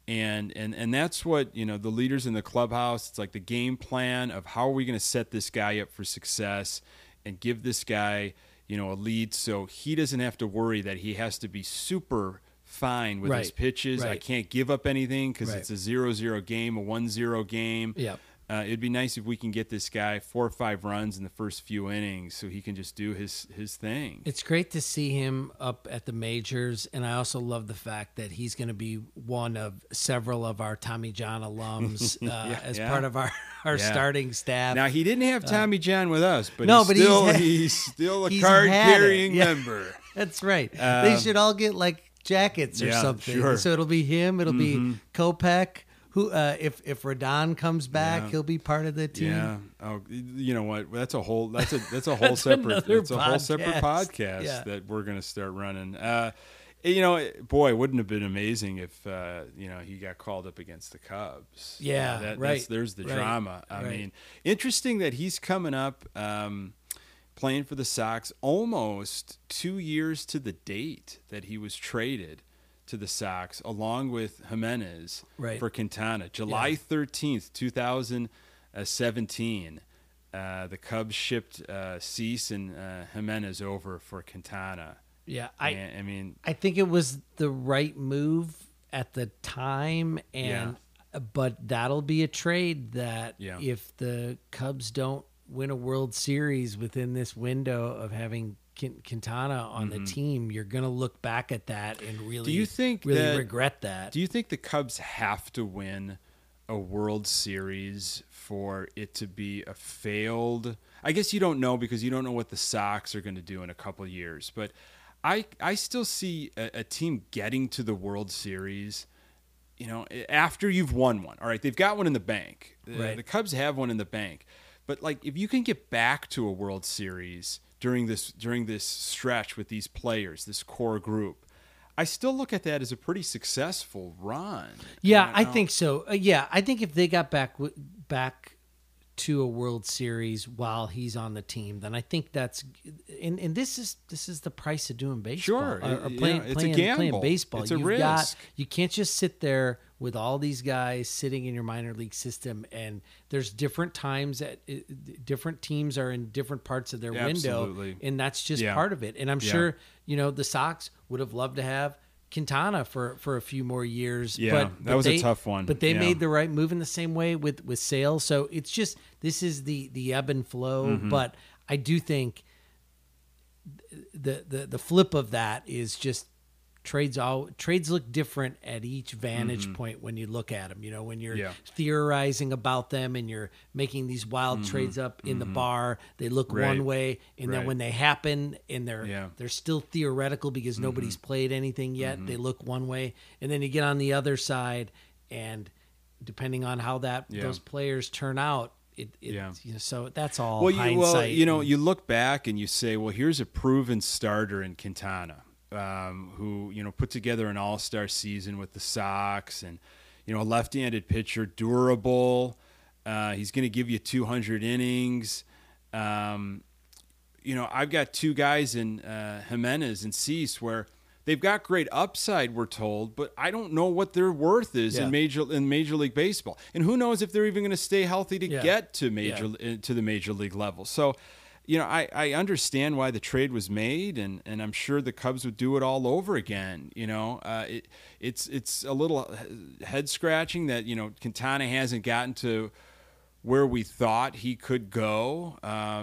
Speaker 2: And, and and that's what you know the leaders in the clubhouse. It's like the game plan of how are we going to set this guy up for success, and give this guy you know a lead so he doesn't have to worry that he has to be super fine with his
Speaker 4: Right,
Speaker 2: pitches. I can't give up anything because
Speaker 4: Right.
Speaker 2: it's a zero-zero game, a one-zero game.
Speaker 4: Yep.
Speaker 2: Uh, it'd be nice if we can get this guy four or five runs in the first few innings, so he can just do his his thing.
Speaker 4: It's great to see him up at the majors, and I also love the fact that he's going to be one of several of our Tommy John alums uh, as
Speaker 2: yeah.
Speaker 4: part of our, our
Speaker 2: Yeah.
Speaker 4: starting staff.
Speaker 2: now he didn't have Tommy John with us, but
Speaker 4: Uh, No,
Speaker 2: he's
Speaker 4: but he's
Speaker 2: still
Speaker 4: had-
Speaker 2: he's still a
Speaker 4: he's
Speaker 2: card carrying
Speaker 4: yeah.
Speaker 2: member.
Speaker 4: That's right. they should all get like jackets or
Speaker 2: Um, Yeah,
Speaker 4: something.
Speaker 2: sure. Mm-hmm.
Speaker 4: So it'll be him. It'll be Kopech. Who, uh, if if Rodon comes back,
Speaker 2: Yeah.
Speaker 4: he'll be part of the team.
Speaker 2: Yeah. Oh, you know what? That's a whole. That's a that's a whole
Speaker 4: That's
Speaker 2: separate. That's a whole separate
Speaker 4: podcast.
Speaker 2: podcast
Speaker 4: Yeah.
Speaker 2: that we're gonna start running. Uh, you know, boy, wouldn't have been amazing if uh, you know he got called up against the Cubs.
Speaker 4: Yeah,
Speaker 2: that,
Speaker 4: right,
Speaker 2: That's, there's the
Speaker 4: right,
Speaker 2: drama. I
Speaker 4: right.
Speaker 2: mean, interesting that he's coming up. Um, Playing for the Sox almost two years to the date that he was traded to the Sox, along with Jimenez
Speaker 4: Right.
Speaker 2: for Quintana. July thirteenth, two thousand seventeen. Uh, the Cubs shipped uh, Cease and uh, Jimenez over for Quintana.
Speaker 4: Yeah, I
Speaker 2: And, I mean,
Speaker 4: I think it was the right move at the time, and but that'll be a trade that
Speaker 2: Yeah.
Speaker 4: if the Cubs don't win a World Series within this window of having Quintana on the team, you're gonna look back at that and really,
Speaker 2: Mm-hmm. Do you think
Speaker 4: really
Speaker 2: that-
Speaker 4: regret that?
Speaker 2: do you think the Cubs have to win a World Series for it to be a failed? I guess you don't know because you don't know what the Sox are going to do in a couple years, but I I still see a, a team getting to the World Series. You know, after you've won one. All right, they've got one in the bank. The-
Speaker 4: Right.
Speaker 2: The Cubs have one in the bank. But like if you can get back to a World Series during this during this stretch with these players, this core group. I still look at that as a pretty successful run.
Speaker 4: Yeah,
Speaker 2: You
Speaker 4: I think so. Uh, yeah, I think if they got back w- back to a World Series while he's on the team, then I think that's and, and this is this is the price of doing baseball.
Speaker 2: Sure.
Speaker 4: or, or
Speaker 2: Yeah,
Speaker 4: playing,
Speaker 2: it's a gamble.
Speaker 4: playing baseball.
Speaker 2: It's a
Speaker 4: You've got you can't just sit there with all these guys sitting in your minor league system and there's different times that uh, different teams are in different parts of their window
Speaker 2: Absolutely.
Speaker 4: and that's just
Speaker 2: Yeah.
Speaker 4: part of it. And I'm
Speaker 2: Yeah.
Speaker 4: sure, you know, the Sox would have loved to have Quintana for for a few more years.
Speaker 2: Yeah,
Speaker 4: but,
Speaker 2: that
Speaker 4: but
Speaker 2: was a tough one.
Speaker 4: But they
Speaker 2: Yeah.
Speaker 4: made the right move in the same way with with sales. So it's just this is the the ebb and flow.
Speaker 2: Mm-hmm.
Speaker 4: But I do think the the the flip of that is just trades all trades look different at each vantage point when you look at them you know when you're
Speaker 2: Mm-hmm. Yeah.
Speaker 4: theorizing about them and you're making these wild trades up in the bar they look
Speaker 2: Mm-hmm. Right.
Speaker 4: one way and then when they happen and they're
Speaker 2: Yeah. Mm-hmm.
Speaker 4: they're still theoretical because nobody's played anything yet they look one way and then you get on the other side and depending on how that
Speaker 2: Yeah.
Speaker 4: those players turn out it, it
Speaker 2: Yeah.
Speaker 4: you know, so that's all
Speaker 2: well, you, well, you know,
Speaker 4: and-
Speaker 2: you look back and you say, well, here's a proven starter in Quintana, um, who you know put together an All Star season with the Sox, and you know, a left-handed pitcher, durable. Uh, he's going to give you 200 innings. Um, you know, I've got two guys in uh, Jimenez and Cease where they've got great upside, we're told, but I don't know what their worth is
Speaker 4: Yeah.
Speaker 2: in major in Major League Baseball, and who knows if they're even going to stay healthy to
Speaker 4: Yeah.
Speaker 2: get to major uh, to the major league level. So. You know, I, I understand why the trade was made, and, and I'm sure the Cubs would do it all over again. You know, uh, it, it's it's a little head scratching that you know Quintana hasn't gotten to where we thought he could go.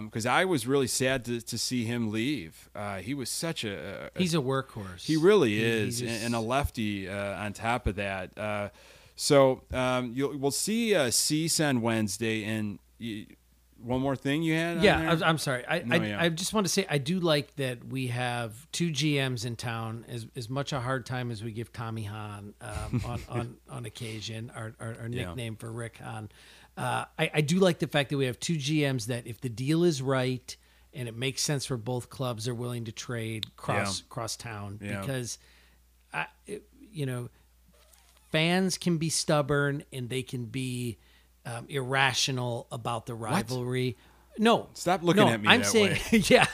Speaker 2: Because I was really sad to, to see him leave. Uh, he was such a, a
Speaker 4: he's a workhorse
Speaker 2: he really
Speaker 4: He- he
Speaker 2: is,
Speaker 4: just-
Speaker 2: and a lefty uh, on top of that. Uh, so um, you'll, we'll see uh, Cease on Wednesday, and you, one more thing you had.
Speaker 4: Yeah? I'm, sorry. I,
Speaker 2: No,
Speaker 4: I,
Speaker 2: yeah.
Speaker 4: I just want to say I do like that we have two GMs in town. As as much a hard time as we give Tommy Hahn um, on, on on occasion, our, our, our
Speaker 2: Yeah.
Speaker 4: nickname for Rick Hahn. Uh, I, I do like the fact that we have two GMs that if the deal is right and it makes sense for both clubs, are willing to trade cross
Speaker 2: Yeah.
Speaker 4: cross town
Speaker 2: Yeah.
Speaker 4: because, I, it, you know, fans can be stubborn and they can be um, irrational about the rivalry. No,
Speaker 2: Stop looking
Speaker 4: no,
Speaker 2: at me
Speaker 4: I'm saying, yeah,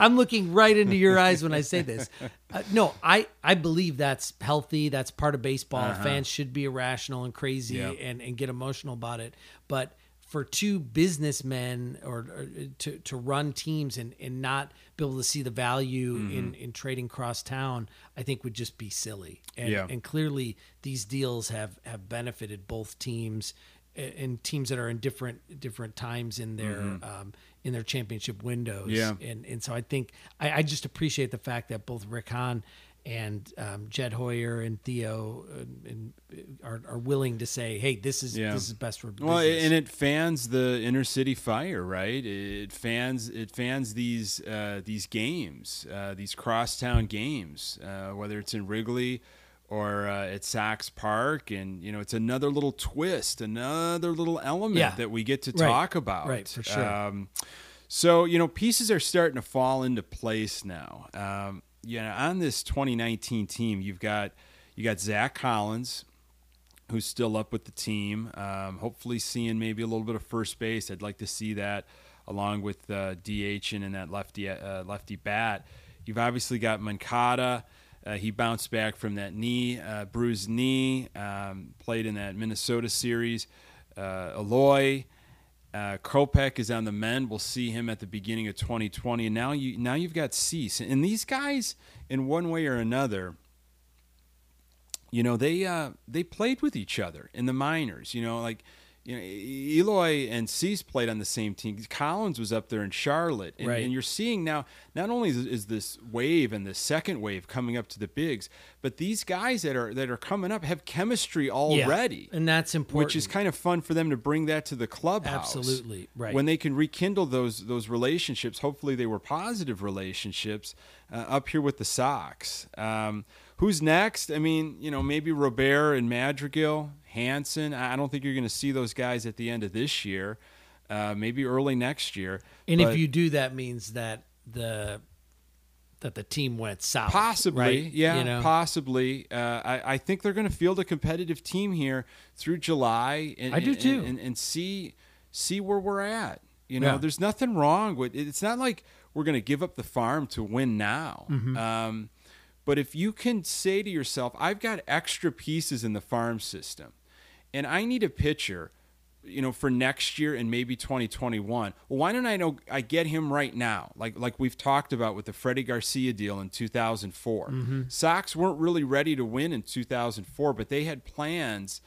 Speaker 4: I'm looking right into your eyes when I say this. Uh, no, I I believe that's healthy. That's part of baseball. Fans should be irrational and crazy
Speaker 2: Uh-huh.
Speaker 4: And and get emotional about it. But for two businessmen or, or to to run teams and and not be able to see the value
Speaker 2: Mm-hmm.
Speaker 4: in in trading cross town, I think would just be silly. And,
Speaker 2: Yeah.
Speaker 4: and clearly these deals have have benefited both teams and teams that are in different different times in their um, in their championship windows.
Speaker 2: Mm-hmm. Yeah.
Speaker 4: And and so I think I, I just appreciate the fact that both Rick Hahn and um, Jed Hoyer and Theo uh, and, are, are willing to say, "Hey, this is
Speaker 2: Yeah.
Speaker 4: this is best for business."
Speaker 2: Well, and it fans the inner city fire, right? It fans it fans these uh, these games, uh, these crosstown games, uh, whether it's in Wrigley or uh, at Sox Park, and you know it's another little twist, another little element
Speaker 4: Yeah.
Speaker 2: that we get to
Speaker 4: Right.
Speaker 2: talk about.
Speaker 4: Right, for sure.
Speaker 2: Um, so you know pieces are starting to fall into place now. Um, you know, on this 2019 team, you've got you got Zack Collins who's still up with the team. Um, hopefully, seeing maybe a little bit of first base. I'd like to see that along with uh, DH and in that lefty uh, lefty bat. You've obviously got Moncada. Uh, he bounced back from that knee, uh, bruised knee. Um, played in that Minnesota series. Uh, Eloy. Uh, is on the mend. We'll see him at the beginning of 2020, and now you now you've got Cease, and these guys, in one way or another, you know they uh, they played with each other in the minors. You know, like you know Eloy and Cease played on the same team. Collins was up there in Charlotte, and,
Speaker 4: Right.
Speaker 2: and you're seeing now not only is, is this wave and the second wave coming up to the bigs, but these guys that are that are coming up have chemistry
Speaker 4: Yeah.
Speaker 2: already.
Speaker 4: and that's important.
Speaker 2: Which is kind of fun for them to bring that to the clubhouse.
Speaker 4: Absolutely, right.
Speaker 2: When they can rekindle those those relationships, hopefully they were positive relationships uh, up here with the Sox. Um, who's next? I mean, you know, maybe Robert and Madrigal, Hansen. I don't think you're going to see those guys at the end of this year. Uh, maybe early next year.
Speaker 4: and
Speaker 2: But-
Speaker 4: if you do, that means that the that the team went south.
Speaker 2: Possibly,
Speaker 4: right?
Speaker 2: yeah,
Speaker 4: You know?
Speaker 2: possibly. Uh, I, I think they're going to field a competitive team here through July. And,
Speaker 4: I do
Speaker 2: and-
Speaker 4: too.
Speaker 2: And, and see see where we're at. You know,
Speaker 4: Yeah.
Speaker 2: there's nothing wrong with. It's not like we're going to give up the farm to win now.
Speaker 4: Mm-hmm.
Speaker 2: Um, but if you can say to yourself, I've got extra pieces in the farm system, and I need a pitcher, you know, for next year and maybe 2021. Well, why don't I know I get him right now? Like like we've talked about with the Freddie Garcia deal in 2004. Sox weren't really ready to win in 2004, but they had plans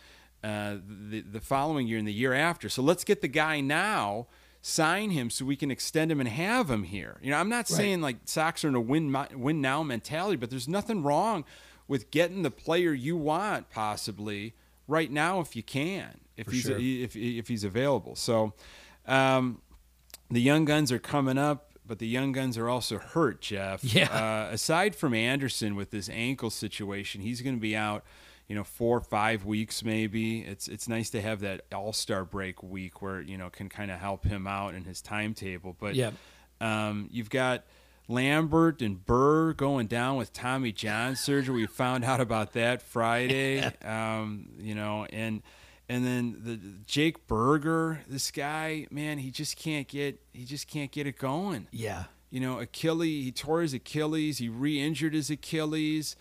Speaker 2: uh, the the following year and the year after. So let's get the guy now. Sign him so we can extend him and have him here. You know, I'm not saying like Sox are in a win win now mentality, but there's nothing wrong with getting the player you want possibly right now if you can if
Speaker 4: For
Speaker 2: he's
Speaker 4: sure.
Speaker 2: if if he's available. So um, the young guns are coming up, but the young guns are also hurt, Jeff.
Speaker 4: Yeah.
Speaker 2: Uh, aside from Anderson with this ankle situation, he's going to be out. You know, four or five weeks maybe. It's it's nice to have that All Star break week where you know can kind of help him out in his timetable. But
Speaker 4: Yep.
Speaker 2: um, you've got Lambert and Burr going down with Tommy John surgery. We found out about that Friday. um, you know, and and then the Jake Burger, this guy, man, he just can't get he just can't get it going.
Speaker 4: Yeah.
Speaker 2: You know, Achilles, he tore his Achilles, he re-injured his Achilles.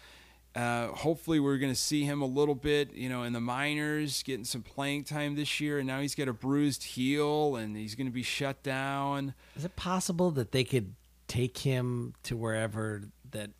Speaker 2: Uh, hopefully, we're going to see him a little bit, you know, in the minors, getting some playing time this year. And now he's got a bruised heel, and he's going to be shut down.
Speaker 4: Is it possible that they could take him to wherever that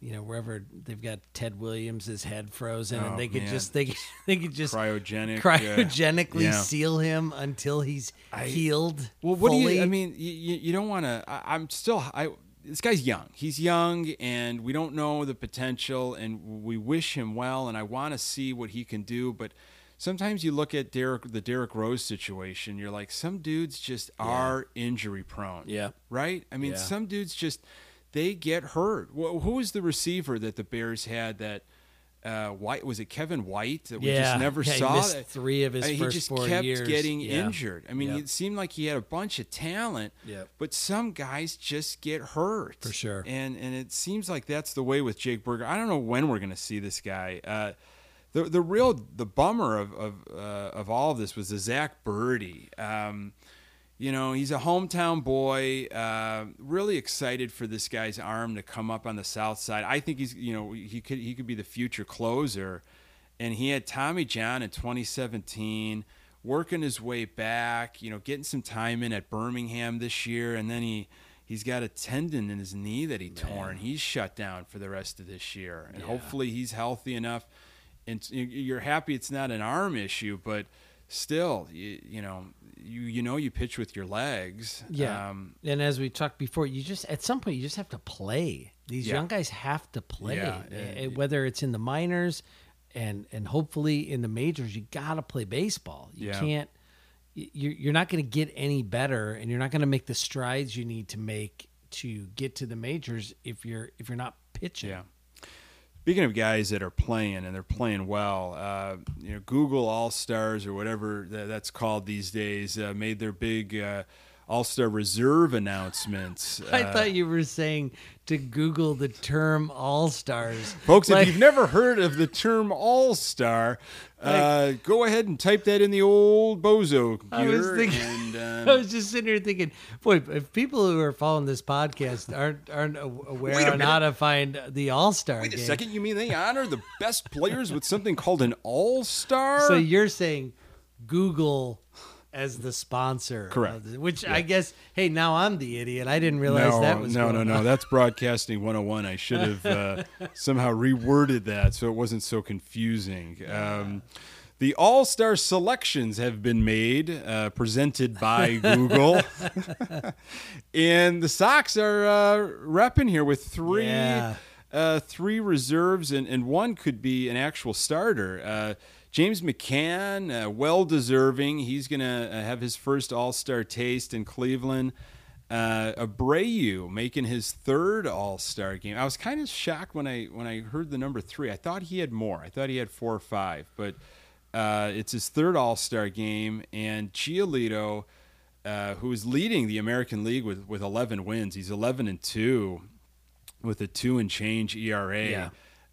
Speaker 4: you know wherever they've got Ted Williams' head frozen,
Speaker 2: Oh,
Speaker 4: and they could
Speaker 2: man.
Speaker 4: just they could, they could just
Speaker 2: Cryogenic,
Speaker 4: cryogenically
Speaker 2: yeah.
Speaker 4: seal him until he's healed.
Speaker 2: Well, what do you? I mean, you, you, you don't want to. I'm still. I this guy's young. He's young, and we don't know the potential, and we wish him well. And I want to see what he can do, but. Sometimes you look at Derek, the Derrick Rose situation. You're like, some dudes just are injury prone.
Speaker 4: Yeah.
Speaker 2: right. I mean,
Speaker 4: Yeah.
Speaker 2: some dudes just they get hurt. Wh- Who was the receiver that the Bears had that? Uh, White was it Kevin White that we
Speaker 4: Yeah.
Speaker 2: just never
Speaker 4: Yeah, he
Speaker 2: saw?
Speaker 4: three of his
Speaker 2: Uh, he
Speaker 4: first
Speaker 2: just
Speaker 4: four
Speaker 2: kept
Speaker 4: years.
Speaker 2: getting
Speaker 4: Yeah.
Speaker 2: injured. I mean,
Speaker 4: Yep.
Speaker 2: it seemed like he had a bunch of talent,
Speaker 4: Yep.
Speaker 2: but some guys just get hurt
Speaker 4: For sure.
Speaker 2: And and it seems like that's the way with Jake Burger. I don't know when we're going to see this guy. Uh, the the real the bummer of of uh, of all of this was the Zack Burdi. Um, you know, he's a hometown boy. Uh, really excited for this guy's arm to come up on the south side. I think he's, you know, he could he could be the future closer. And he had Tommy John in 2017, working his way back. You know, getting some time in at Birmingham this year, and then he he's got a tendon in his knee that he torn. He's shut down for the rest of this year, and hopefully he's healthy enough. And you're happy it's not an arm issue, but still, you, you know, you you know you pitch with your legs.
Speaker 4: Yeah.
Speaker 2: Um,
Speaker 4: and as we talked before, you just at some point you just have to play. These
Speaker 2: Yeah.
Speaker 4: young guys have to play,
Speaker 2: Yeah, and-
Speaker 4: whether it's in the minors and and hopefully in the majors. You got to play baseball. You
Speaker 2: Yeah.
Speaker 4: can't. You're you're not going to get any better, and you're not going to make the strides you need to make to get to the majors if you're if you're not pitching.
Speaker 2: Yeah. Speaking of guys that are playing and they're playing well, uh, you know, Google All Stars or whatever tha- that's called these days uh, made their big uh, All Star Reserve announcements.
Speaker 4: I
Speaker 2: Uh,
Speaker 4: thought you were saying to Google the term All Stars,
Speaker 2: Folks,
Speaker 4: Like-
Speaker 2: if you've never heard of the term All Star, uh, go ahead and type that in the old Bozo
Speaker 4: I was thinking-
Speaker 2: and,
Speaker 4: I
Speaker 2: um,
Speaker 4: was just sitting here thinking, boy, if people who are following this podcast aren't aren't aware on how to find the All Star
Speaker 2: wait a
Speaker 4: game,
Speaker 2: second, you mean they honor the best players with something called an All Star?
Speaker 4: so you're saying Google as the sponsor,
Speaker 2: Correct.
Speaker 4: the- which I guess, hey, now I'm the idiot. I didn't realize
Speaker 2: no,
Speaker 4: that was
Speaker 2: no, no,
Speaker 4: going
Speaker 2: no.
Speaker 4: on.
Speaker 2: That's broadcasting 101. I should have uh, somehow reworded that so it wasn't so confusing. Um, the All Star selections have been made, uh, presented by Google, and the Sox are uh, repping here with three.
Speaker 4: Yeah.
Speaker 2: Uh, three reserves, and, and one could be an actual starter. James McCann, uh, well deserving. He's going to uh, have his first All Star taste in Cleveland. Uh, Abreu making his third All Star game. I was kind of shocked when I when I heard the number three. I thought he had more. I thought he had four or five, but uh, it's his third All Star game. And Giolito, uh, who is leading the American League with with 11 wins. He's 11 and two with a two and change ERA.
Speaker 4: Yeah.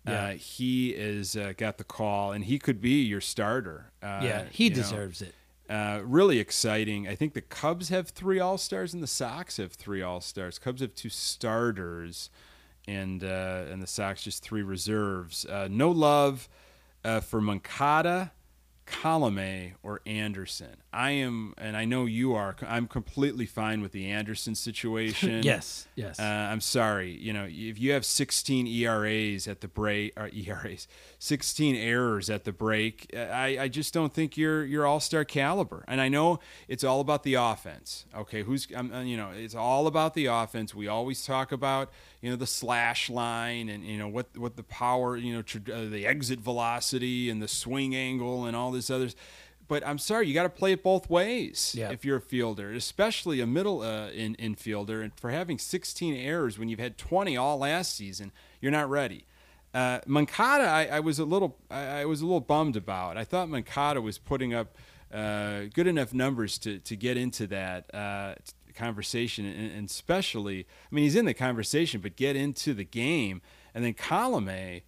Speaker 2: Uh, he is uh, got the call, and he could be your starter. Uh,
Speaker 4: yeah, he
Speaker 2: you know.
Speaker 4: deserves it.
Speaker 2: Uh, really exciting. I think the Cubs have three All Stars and the Sox have three All Stars. Cubs have two starters, and uh, and the Sox just three reserves. Uh, no love uh, for Moncada, Colome, or Anderson. I am, and I know you are. I'm completely fine with the Anderson situation.
Speaker 4: Yes, yes.
Speaker 2: Uh, I'm sorry. You know, if you have 16 ERAs at the break, or ERAs, 16 errors at the break, uh, I, I just don't think you're you're all star caliber. And I know it's all about the offense. Okay, who's um, uh, you know it's all about the offense. We always talk about you know the slash line and you know what what the power you know tra- uh, the exit velocity and the swing angle and all this others. But I'm sorry, you got to play it both ways
Speaker 4: Yeah.
Speaker 2: if you're a fielder, especially a middle uh, in infielder. And for having 16 errors when you've had 20 all last season, you're not ready. Uh, Moncada, I, I was a little, I, I was a little bummed about. I thought Moncada was putting up uh, good enough numbers to to get into that uh, conversation, and, and especially, I mean, he's in the conversation, but get into the game, and then Colome.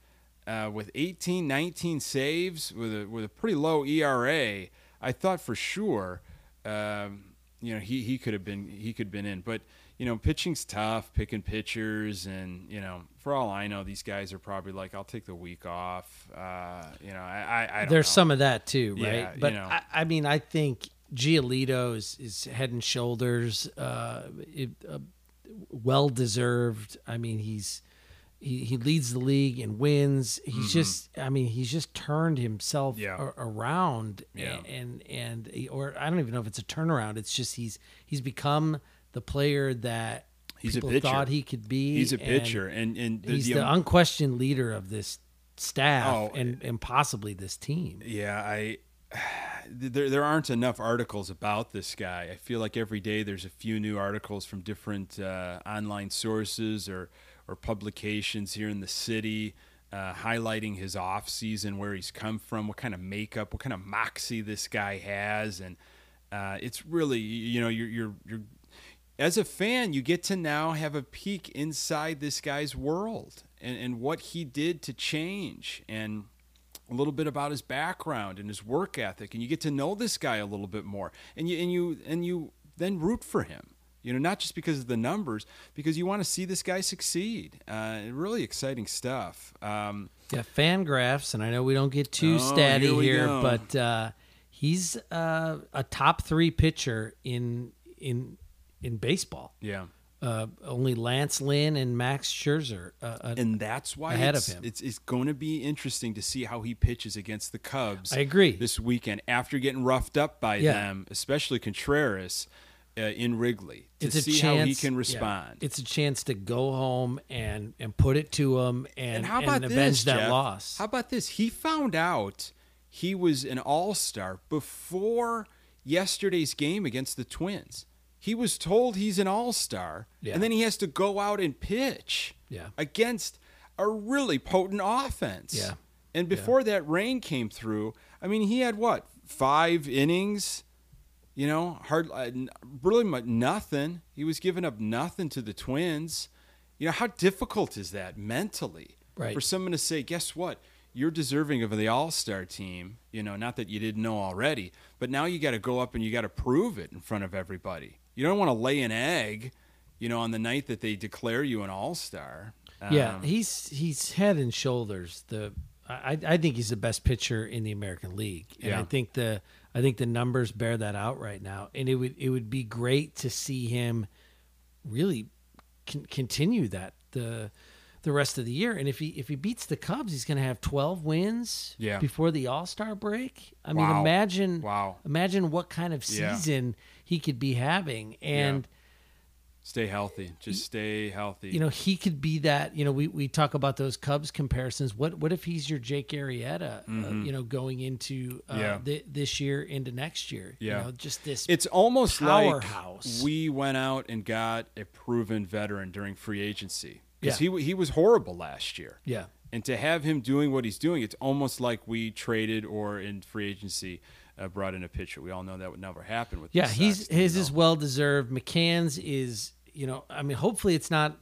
Speaker 2: Uh, with 18, 19 saves, with a with a pretty low ERA, I thought for sure, um, you know, he, he could have been he could have been in. But you know, pitching's tough, picking pitchers, and you know, for all I know, these guys are probably like, I'll take the week off. Uh, you know, I I, I don't
Speaker 4: There's
Speaker 2: know.
Speaker 4: some of that too, right?
Speaker 2: Yeah, you
Speaker 4: but
Speaker 2: know.
Speaker 4: I, I mean, I think Giolito is, is head and shoulders, uh, uh, well deserved. I mean, he's he, he leads the league and wins. He's just, I mean, he's just turned himself
Speaker 2: Mm-hmm. Yeah.
Speaker 4: a- around,
Speaker 2: Yeah.
Speaker 4: and and he- or I don't even know if it's a turnaround. It's just he's he's become the player that
Speaker 2: He's a
Speaker 4: people
Speaker 2: pitcher.
Speaker 4: thought he could be.
Speaker 2: He's a
Speaker 4: and
Speaker 2: pitcher, and and the,
Speaker 4: He's
Speaker 2: the,
Speaker 4: the unquestioned leader of this staff
Speaker 2: Oh,
Speaker 4: and, and possibly this team.
Speaker 2: Yeah, I there there aren't enough articles about this guy. I feel like every day there's a few new articles from different uh, online sources or or publications here in the city. Uh, highlighting his off season, where he's come from, what kind of makeup, what kind of moxie this guy has, and uh, it's really you know you're you're you're as a fan, you get to now have a peek inside this guy's world and, and what he did to change and a little bit about his background and his work ethic and you get to know this guy a little bit more and you and you and you then root for him you know not just because of the numbers because you want to see this guy succeed uh, really exciting stuff um,
Speaker 4: Yeah, FanGraphs, and I know we don't get too
Speaker 2: Oh,
Speaker 4: statty
Speaker 2: here
Speaker 4: here, but uh, he's uh, a top three pitcher in in in baseball.
Speaker 2: yeah
Speaker 4: Uh, only Lance Lynn and Max Scherzer. Uh, uh,
Speaker 2: and that's why
Speaker 4: Ahead of
Speaker 2: it's,
Speaker 4: him.
Speaker 2: It's, it's going to be interesting to see how he pitches against the Cubs.
Speaker 4: I agree.
Speaker 2: This weekend, after getting roughed up by
Speaker 4: Yeah.
Speaker 2: them, especially Contreras uh, in Wrigley, to
Speaker 4: it's a
Speaker 2: see
Speaker 4: chance
Speaker 2: how he can
Speaker 4: yeah,
Speaker 2: respond.
Speaker 4: it's a chance to go home and and put it to him and,
Speaker 2: and how about
Speaker 4: avenge
Speaker 2: this,
Speaker 4: that
Speaker 2: Jeff?
Speaker 4: loss.
Speaker 2: How about this? He found out he was an All Star before yesterday's game against the Twins. He was told he's an All Star,
Speaker 4: Yeah.
Speaker 2: and then he has to go out and pitch
Speaker 4: Yeah.
Speaker 2: against a really potent offense.
Speaker 4: Yeah.
Speaker 2: And before that rain came through, I mean, he had what five innings. You know, hard, uh, really much nothing. He was giving up nothing to the Twins. You know, how difficult is that mentally
Speaker 4: Right.
Speaker 2: for someone to say, "Guess what? You're deserving of the All Star team." You know, not that you didn't know already, but now you got to go up and you got to prove it in front of everybody. You don't want to lay an egg, you know, on the night that they declare you an All Star.
Speaker 4: yeah, he's he's head and shoulders the. I, I think he's the best pitcher in the American League, and I think the I think the numbers bear that out right now. And it would it would be great to see him really con- continue that the the rest of the year. And if he if he beats the Cubs, he's going to have twelve wins
Speaker 2: Yeah.
Speaker 4: before the All Star break. I mean, imagine
Speaker 2: Wow.
Speaker 4: imagine what kind of
Speaker 2: Yeah.
Speaker 4: season he could be having, and.
Speaker 2: Stay healthy. Just stay healthy.
Speaker 4: you know, he could be that. You know, we, we talk about those Cubs comparisons. What what if he's your Jake Arrieta? Uh, you know, going into uh,
Speaker 2: Mm-hmm. Yeah.
Speaker 4: thi- this year into next year.
Speaker 2: Yeah.
Speaker 4: you know, just this.
Speaker 2: It's almost
Speaker 4: Powerhouse.
Speaker 2: like we went out and got a proven veteran during free agency because
Speaker 4: Yeah.
Speaker 2: he he was horrible last year.
Speaker 4: yeah,
Speaker 2: And to have him doing what he's doing, it's almost like we traded or in free agency uh, brought in a pitcher. We all know that would never happen with.
Speaker 4: Yeah, he's
Speaker 2: Sox
Speaker 4: his
Speaker 2: though.
Speaker 4: is well deserved. McCann's is you know I mean hopefully it's not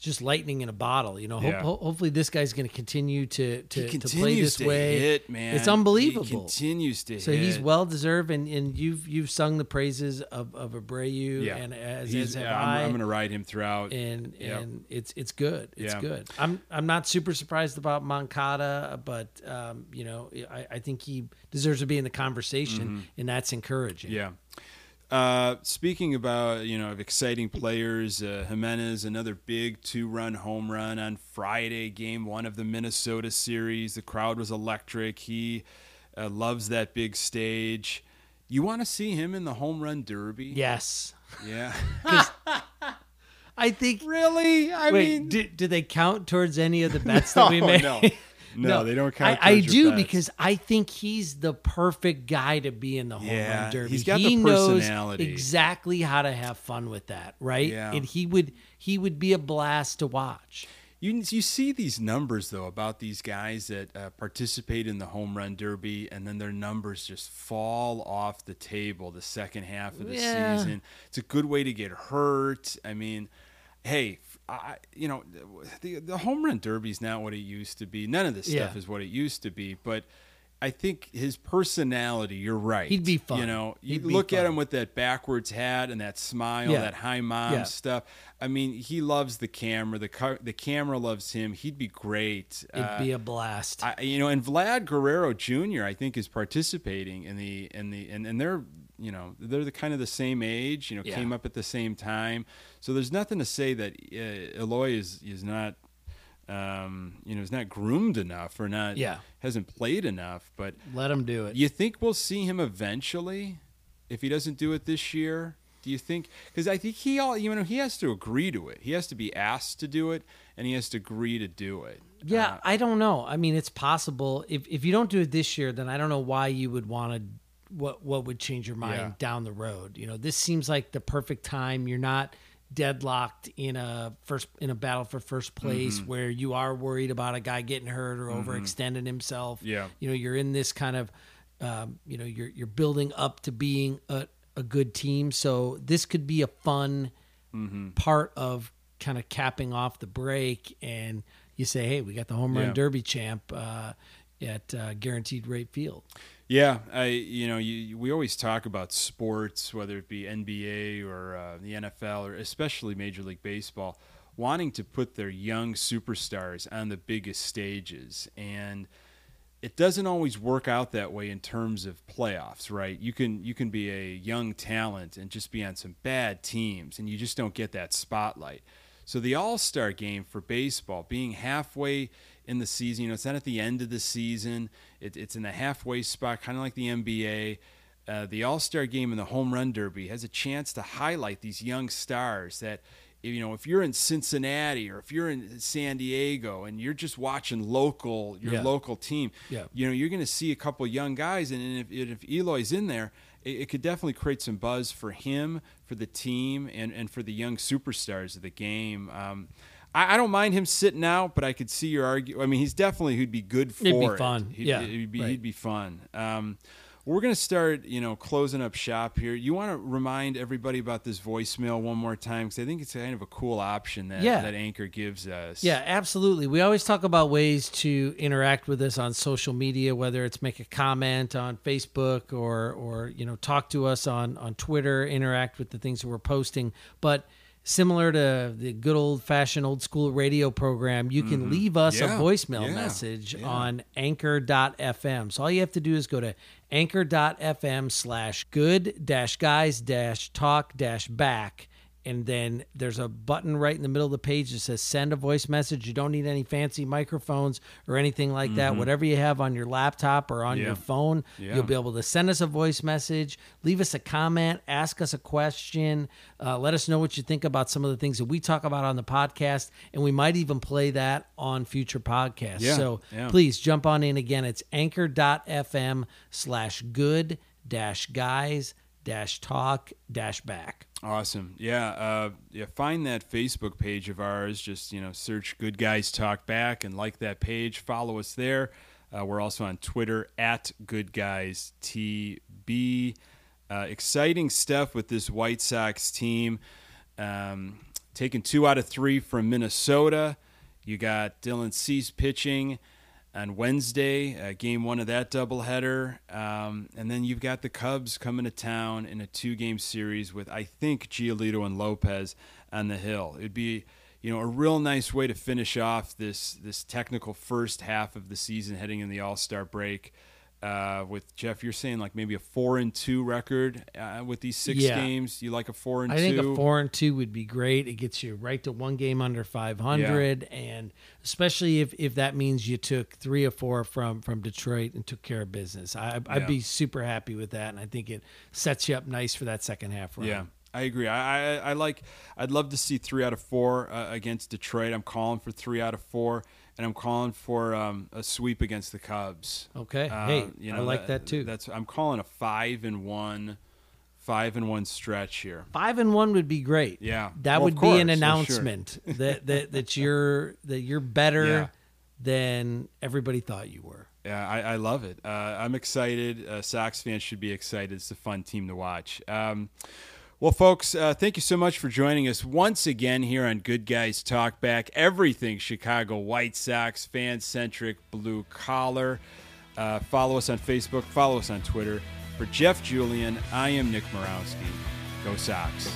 Speaker 4: just lightning in a bottle. You know,
Speaker 2: Yeah.
Speaker 4: ho- hopefully this guy's going to continue to to, to play this
Speaker 2: to
Speaker 4: way.
Speaker 2: hit, man.
Speaker 4: It's unbelievable.
Speaker 2: He continues to
Speaker 4: so
Speaker 2: hit.
Speaker 4: he's well deserved, and, and you've you've sung the praises of of Abreu,
Speaker 2: Yeah,
Speaker 4: and as,
Speaker 2: He's-
Speaker 4: as have
Speaker 2: yeah,
Speaker 4: I.
Speaker 2: I'm, going to ride him throughout.
Speaker 4: and
Speaker 2: Yep.
Speaker 4: and it's it's good. It's
Speaker 2: Yeah.
Speaker 4: good. I'm I'm not super surprised about Moncada, but um, you know I, I think he deserves to be in the conversation, and that's encouraging.
Speaker 2: Mm-hmm. Yeah. Uh, speaking about you know of exciting players, uh, Jimenez another big two-run home run on Friday, Game One of the Minnesota series. The crowd was electric. He uh, loves that big stage. You want to see him in the home run derby?
Speaker 4: Yes,
Speaker 2: Yeah.
Speaker 4: I think.
Speaker 2: really? I
Speaker 4: wait,
Speaker 2: mean,
Speaker 4: do, do they count towards any of the bets that we made?
Speaker 2: no. No, they don't count.
Speaker 4: I, I do
Speaker 2: bets.
Speaker 4: because I think he's the perfect guy to be in the home
Speaker 2: Yeah,
Speaker 4: run derby.
Speaker 2: he's got
Speaker 4: he
Speaker 2: the
Speaker 4: knows
Speaker 2: personality.
Speaker 4: exactly how to have fun with that, right?
Speaker 2: Yeah.
Speaker 4: And he would he would be a blast to watch.
Speaker 2: You you see these numbers though about these guys that uh, participate in the home run derby, and then their numbers just fall off the table the second half of the
Speaker 4: Yeah.
Speaker 2: season. It's a good way to get hurt. I mean, hey, I, you know, the the home run derby is not what it used to be. None of this stuff
Speaker 4: Yeah.
Speaker 2: is what it used to be, but. I think his personality, you're right.
Speaker 4: He'd be fun.
Speaker 2: You know, you look at him with that backwards hat and that smile,
Speaker 4: Yeah.
Speaker 2: that high mom
Speaker 4: Yeah.
Speaker 2: stuff. I mean, he loves the camera. The car, the camera loves him. He'd be great.
Speaker 4: It'd
Speaker 2: Uh,
Speaker 4: be a blast.
Speaker 2: I, you know, and Vlad Guerrero Jr. I think is participating in the in the and, and they're you know they're the kind of the same age. You know,
Speaker 4: Yeah.
Speaker 2: came up at the same time. So there's nothing to say that uh, Eloy is is not. Um, you know, is not groomed enough or not.
Speaker 4: Yeah.
Speaker 2: hasn't played enough. But
Speaker 4: Let him do it.
Speaker 2: you think we'll see him eventually if he doesn't do it this year? Do you think? Because I think he all you know he has to agree to it. He has to be asked to do it, and he has to agree to do it.
Speaker 4: Yeah,
Speaker 2: Uh,
Speaker 4: I don't know. I mean, it's possible. If if you don't do it this year, then I don't know why you would want to. What what would change your mind
Speaker 2: Yeah.
Speaker 4: down the road? You know, this seems like the perfect time. You're not deadlocked in a first in a battle for first place
Speaker 2: Mm-hmm.
Speaker 4: where you are worried about a guy getting hurt or overextending himself.
Speaker 2: Yeah.
Speaker 4: you know, you're in this kind of, um, you know, you're you're building up to being a a good team. So this could be a fun
Speaker 2: Mm-hmm.
Speaker 4: part of kind of capping off the break and you say hey we got the home run
Speaker 2: Yeah.
Speaker 4: derby champ uh, at uh, guaranteed rate field
Speaker 2: Yeah, I you know you, we always talk about sports, whether it be NBA or uh, the NFL or especially Major League Baseball, wanting to put their young superstars on the biggest stages, and it doesn't always work out that way in terms of playoffs, right? You can you can be a young talent and just be on some bad teams, and you just don't get that spotlight. So the All Star game for baseball, being halfway in the season, you know, it's not at the end of the season. It, it's in the halfway spot, kind of like the NBA. Uh, the All Star game and the Home Run Derby has a chance to highlight these young stars that, you know, if you're in Cincinnati or if you're in San Diego and you're just watching local, your
Speaker 4: Yeah.
Speaker 2: local team,
Speaker 4: Yeah.
Speaker 2: you know, you're going to see a couple young guys, and if, if Eloy's in there, it, it could definitely create some buzz for him, for the team, and, and for the young superstars of the game. Um, I, I don't mind him sitting out, but I could see your argue. I mean, he's definitely who'd be good for
Speaker 4: It'd be
Speaker 2: it.
Speaker 4: fun.
Speaker 2: He'd,
Speaker 4: Yeah,
Speaker 2: he'd be,
Speaker 4: right.
Speaker 2: he'd be fun. Um, we're going to start, you know, closing up shop here. You want to remind everybody about this voicemail one more time because I think it's kind of a cool option that
Speaker 4: Yeah.
Speaker 2: that Anchor gives us.
Speaker 4: yeah absolutely we always talk about ways to interact with us on social media whether it's make a comment on facebook or or you know talk to us on on twitter interact with the things that we're posting but similar to the good old fashioned old school radio program you can leave us
Speaker 2: Mm-hmm. Yeah.
Speaker 4: a voicemail
Speaker 2: Yeah.
Speaker 4: message
Speaker 2: Yeah.
Speaker 4: on anchor.fm so all you have to do is go to anchor.fm slash good dash guys dash talk dash back and then there's a button right in the middle of the page that says send a voice message you don't need any fancy microphones or anything like that whatever you have on your laptop or on
Speaker 2: Mm-hmm. Yeah.
Speaker 4: your phone
Speaker 2: Yeah.
Speaker 4: you'll be able to send us a voice message leave us a comment ask us a question uh, let us know what you think about some of the things that we talk about on the podcast and we might even play that on future podcasts
Speaker 2: Yeah,
Speaker 4: so please jump on in again it's anchor.fm slash good dash guys dash talk dash back
Speaker 2: Awesome. Yeah. Uh, yeah. Find that Facebook page of ours. Just, you know, search Good Guys Talk Back and like that page. Follow us there. Uh, we're also on Twitter at Good Guys TB. Uh, exciting stuff with this White Sox team. Um, taking two out of three from Minnesota. You got Dylan Cease pitching on Wednesday, uh, game one of that doubleheader. Um, and then you've got the Cubs coming to town in a two game series with, I think, Giolito and Lopez on the hill. It'd be you know, a real nice way to finish off this this technical first half of the season, heading in the All Star break. Uh, with Jeff, you're saying like maybe a four and two record uh, with these six
Speaker 4: Yeah.
Speaker 2: games. You like a four and
Speaker 4: I
Speaker 2: two?
Speaker 4: think a four and two would be great. It gets you right to one game under five hundred, and especially if, if that means you took three or four from from Detroit and took care of business. I, I'd
Speaker 2: Yeah.
Speaker 4: be super happy with that, and I think it sets you up nice for that second half run.
Speaker 2: Yeah, I agree. I, I I like. I'd love to see three out of four uh, against Detroit. I'm calling for three out of four, and I'm calling for um, a sweep against the Cubs.
Speaker 4: Okay.
Speaker 2: Uh,
Speaker 4: hey,
Speaker 2: you
Speaker 4: I like that, too.
Speaker 2: That's I'm calling a five and one, five and one stretch here.
Speaker 4: Five and one would be great.
Speaker 2: Yeah.
Speaker 4: that
Speaker 2: Well,
Speaker 4: would
Speaker 2: of
Speaker 4: be an
Speaker 2: course. Well, sure.
Speaker 4: announcement that, that that you're that you're better
Speaker 2: Yeah.
Speaker 4: than everybody thought you were.
Speaker 2: Yeah, I, I love it. Uh, I'm excited. Uh, Sox fans should be excited. It's a fun team to watch. Um, well, folks, uh, thank you so much for joining us once again here on Good Guys Talk Back. Everything Chicago White Sox, fan centric, blue collar. Uh, follow us on Facebook, follow us on Twitter. For Jeff Julian, I am Nick Morawski. Go Sox.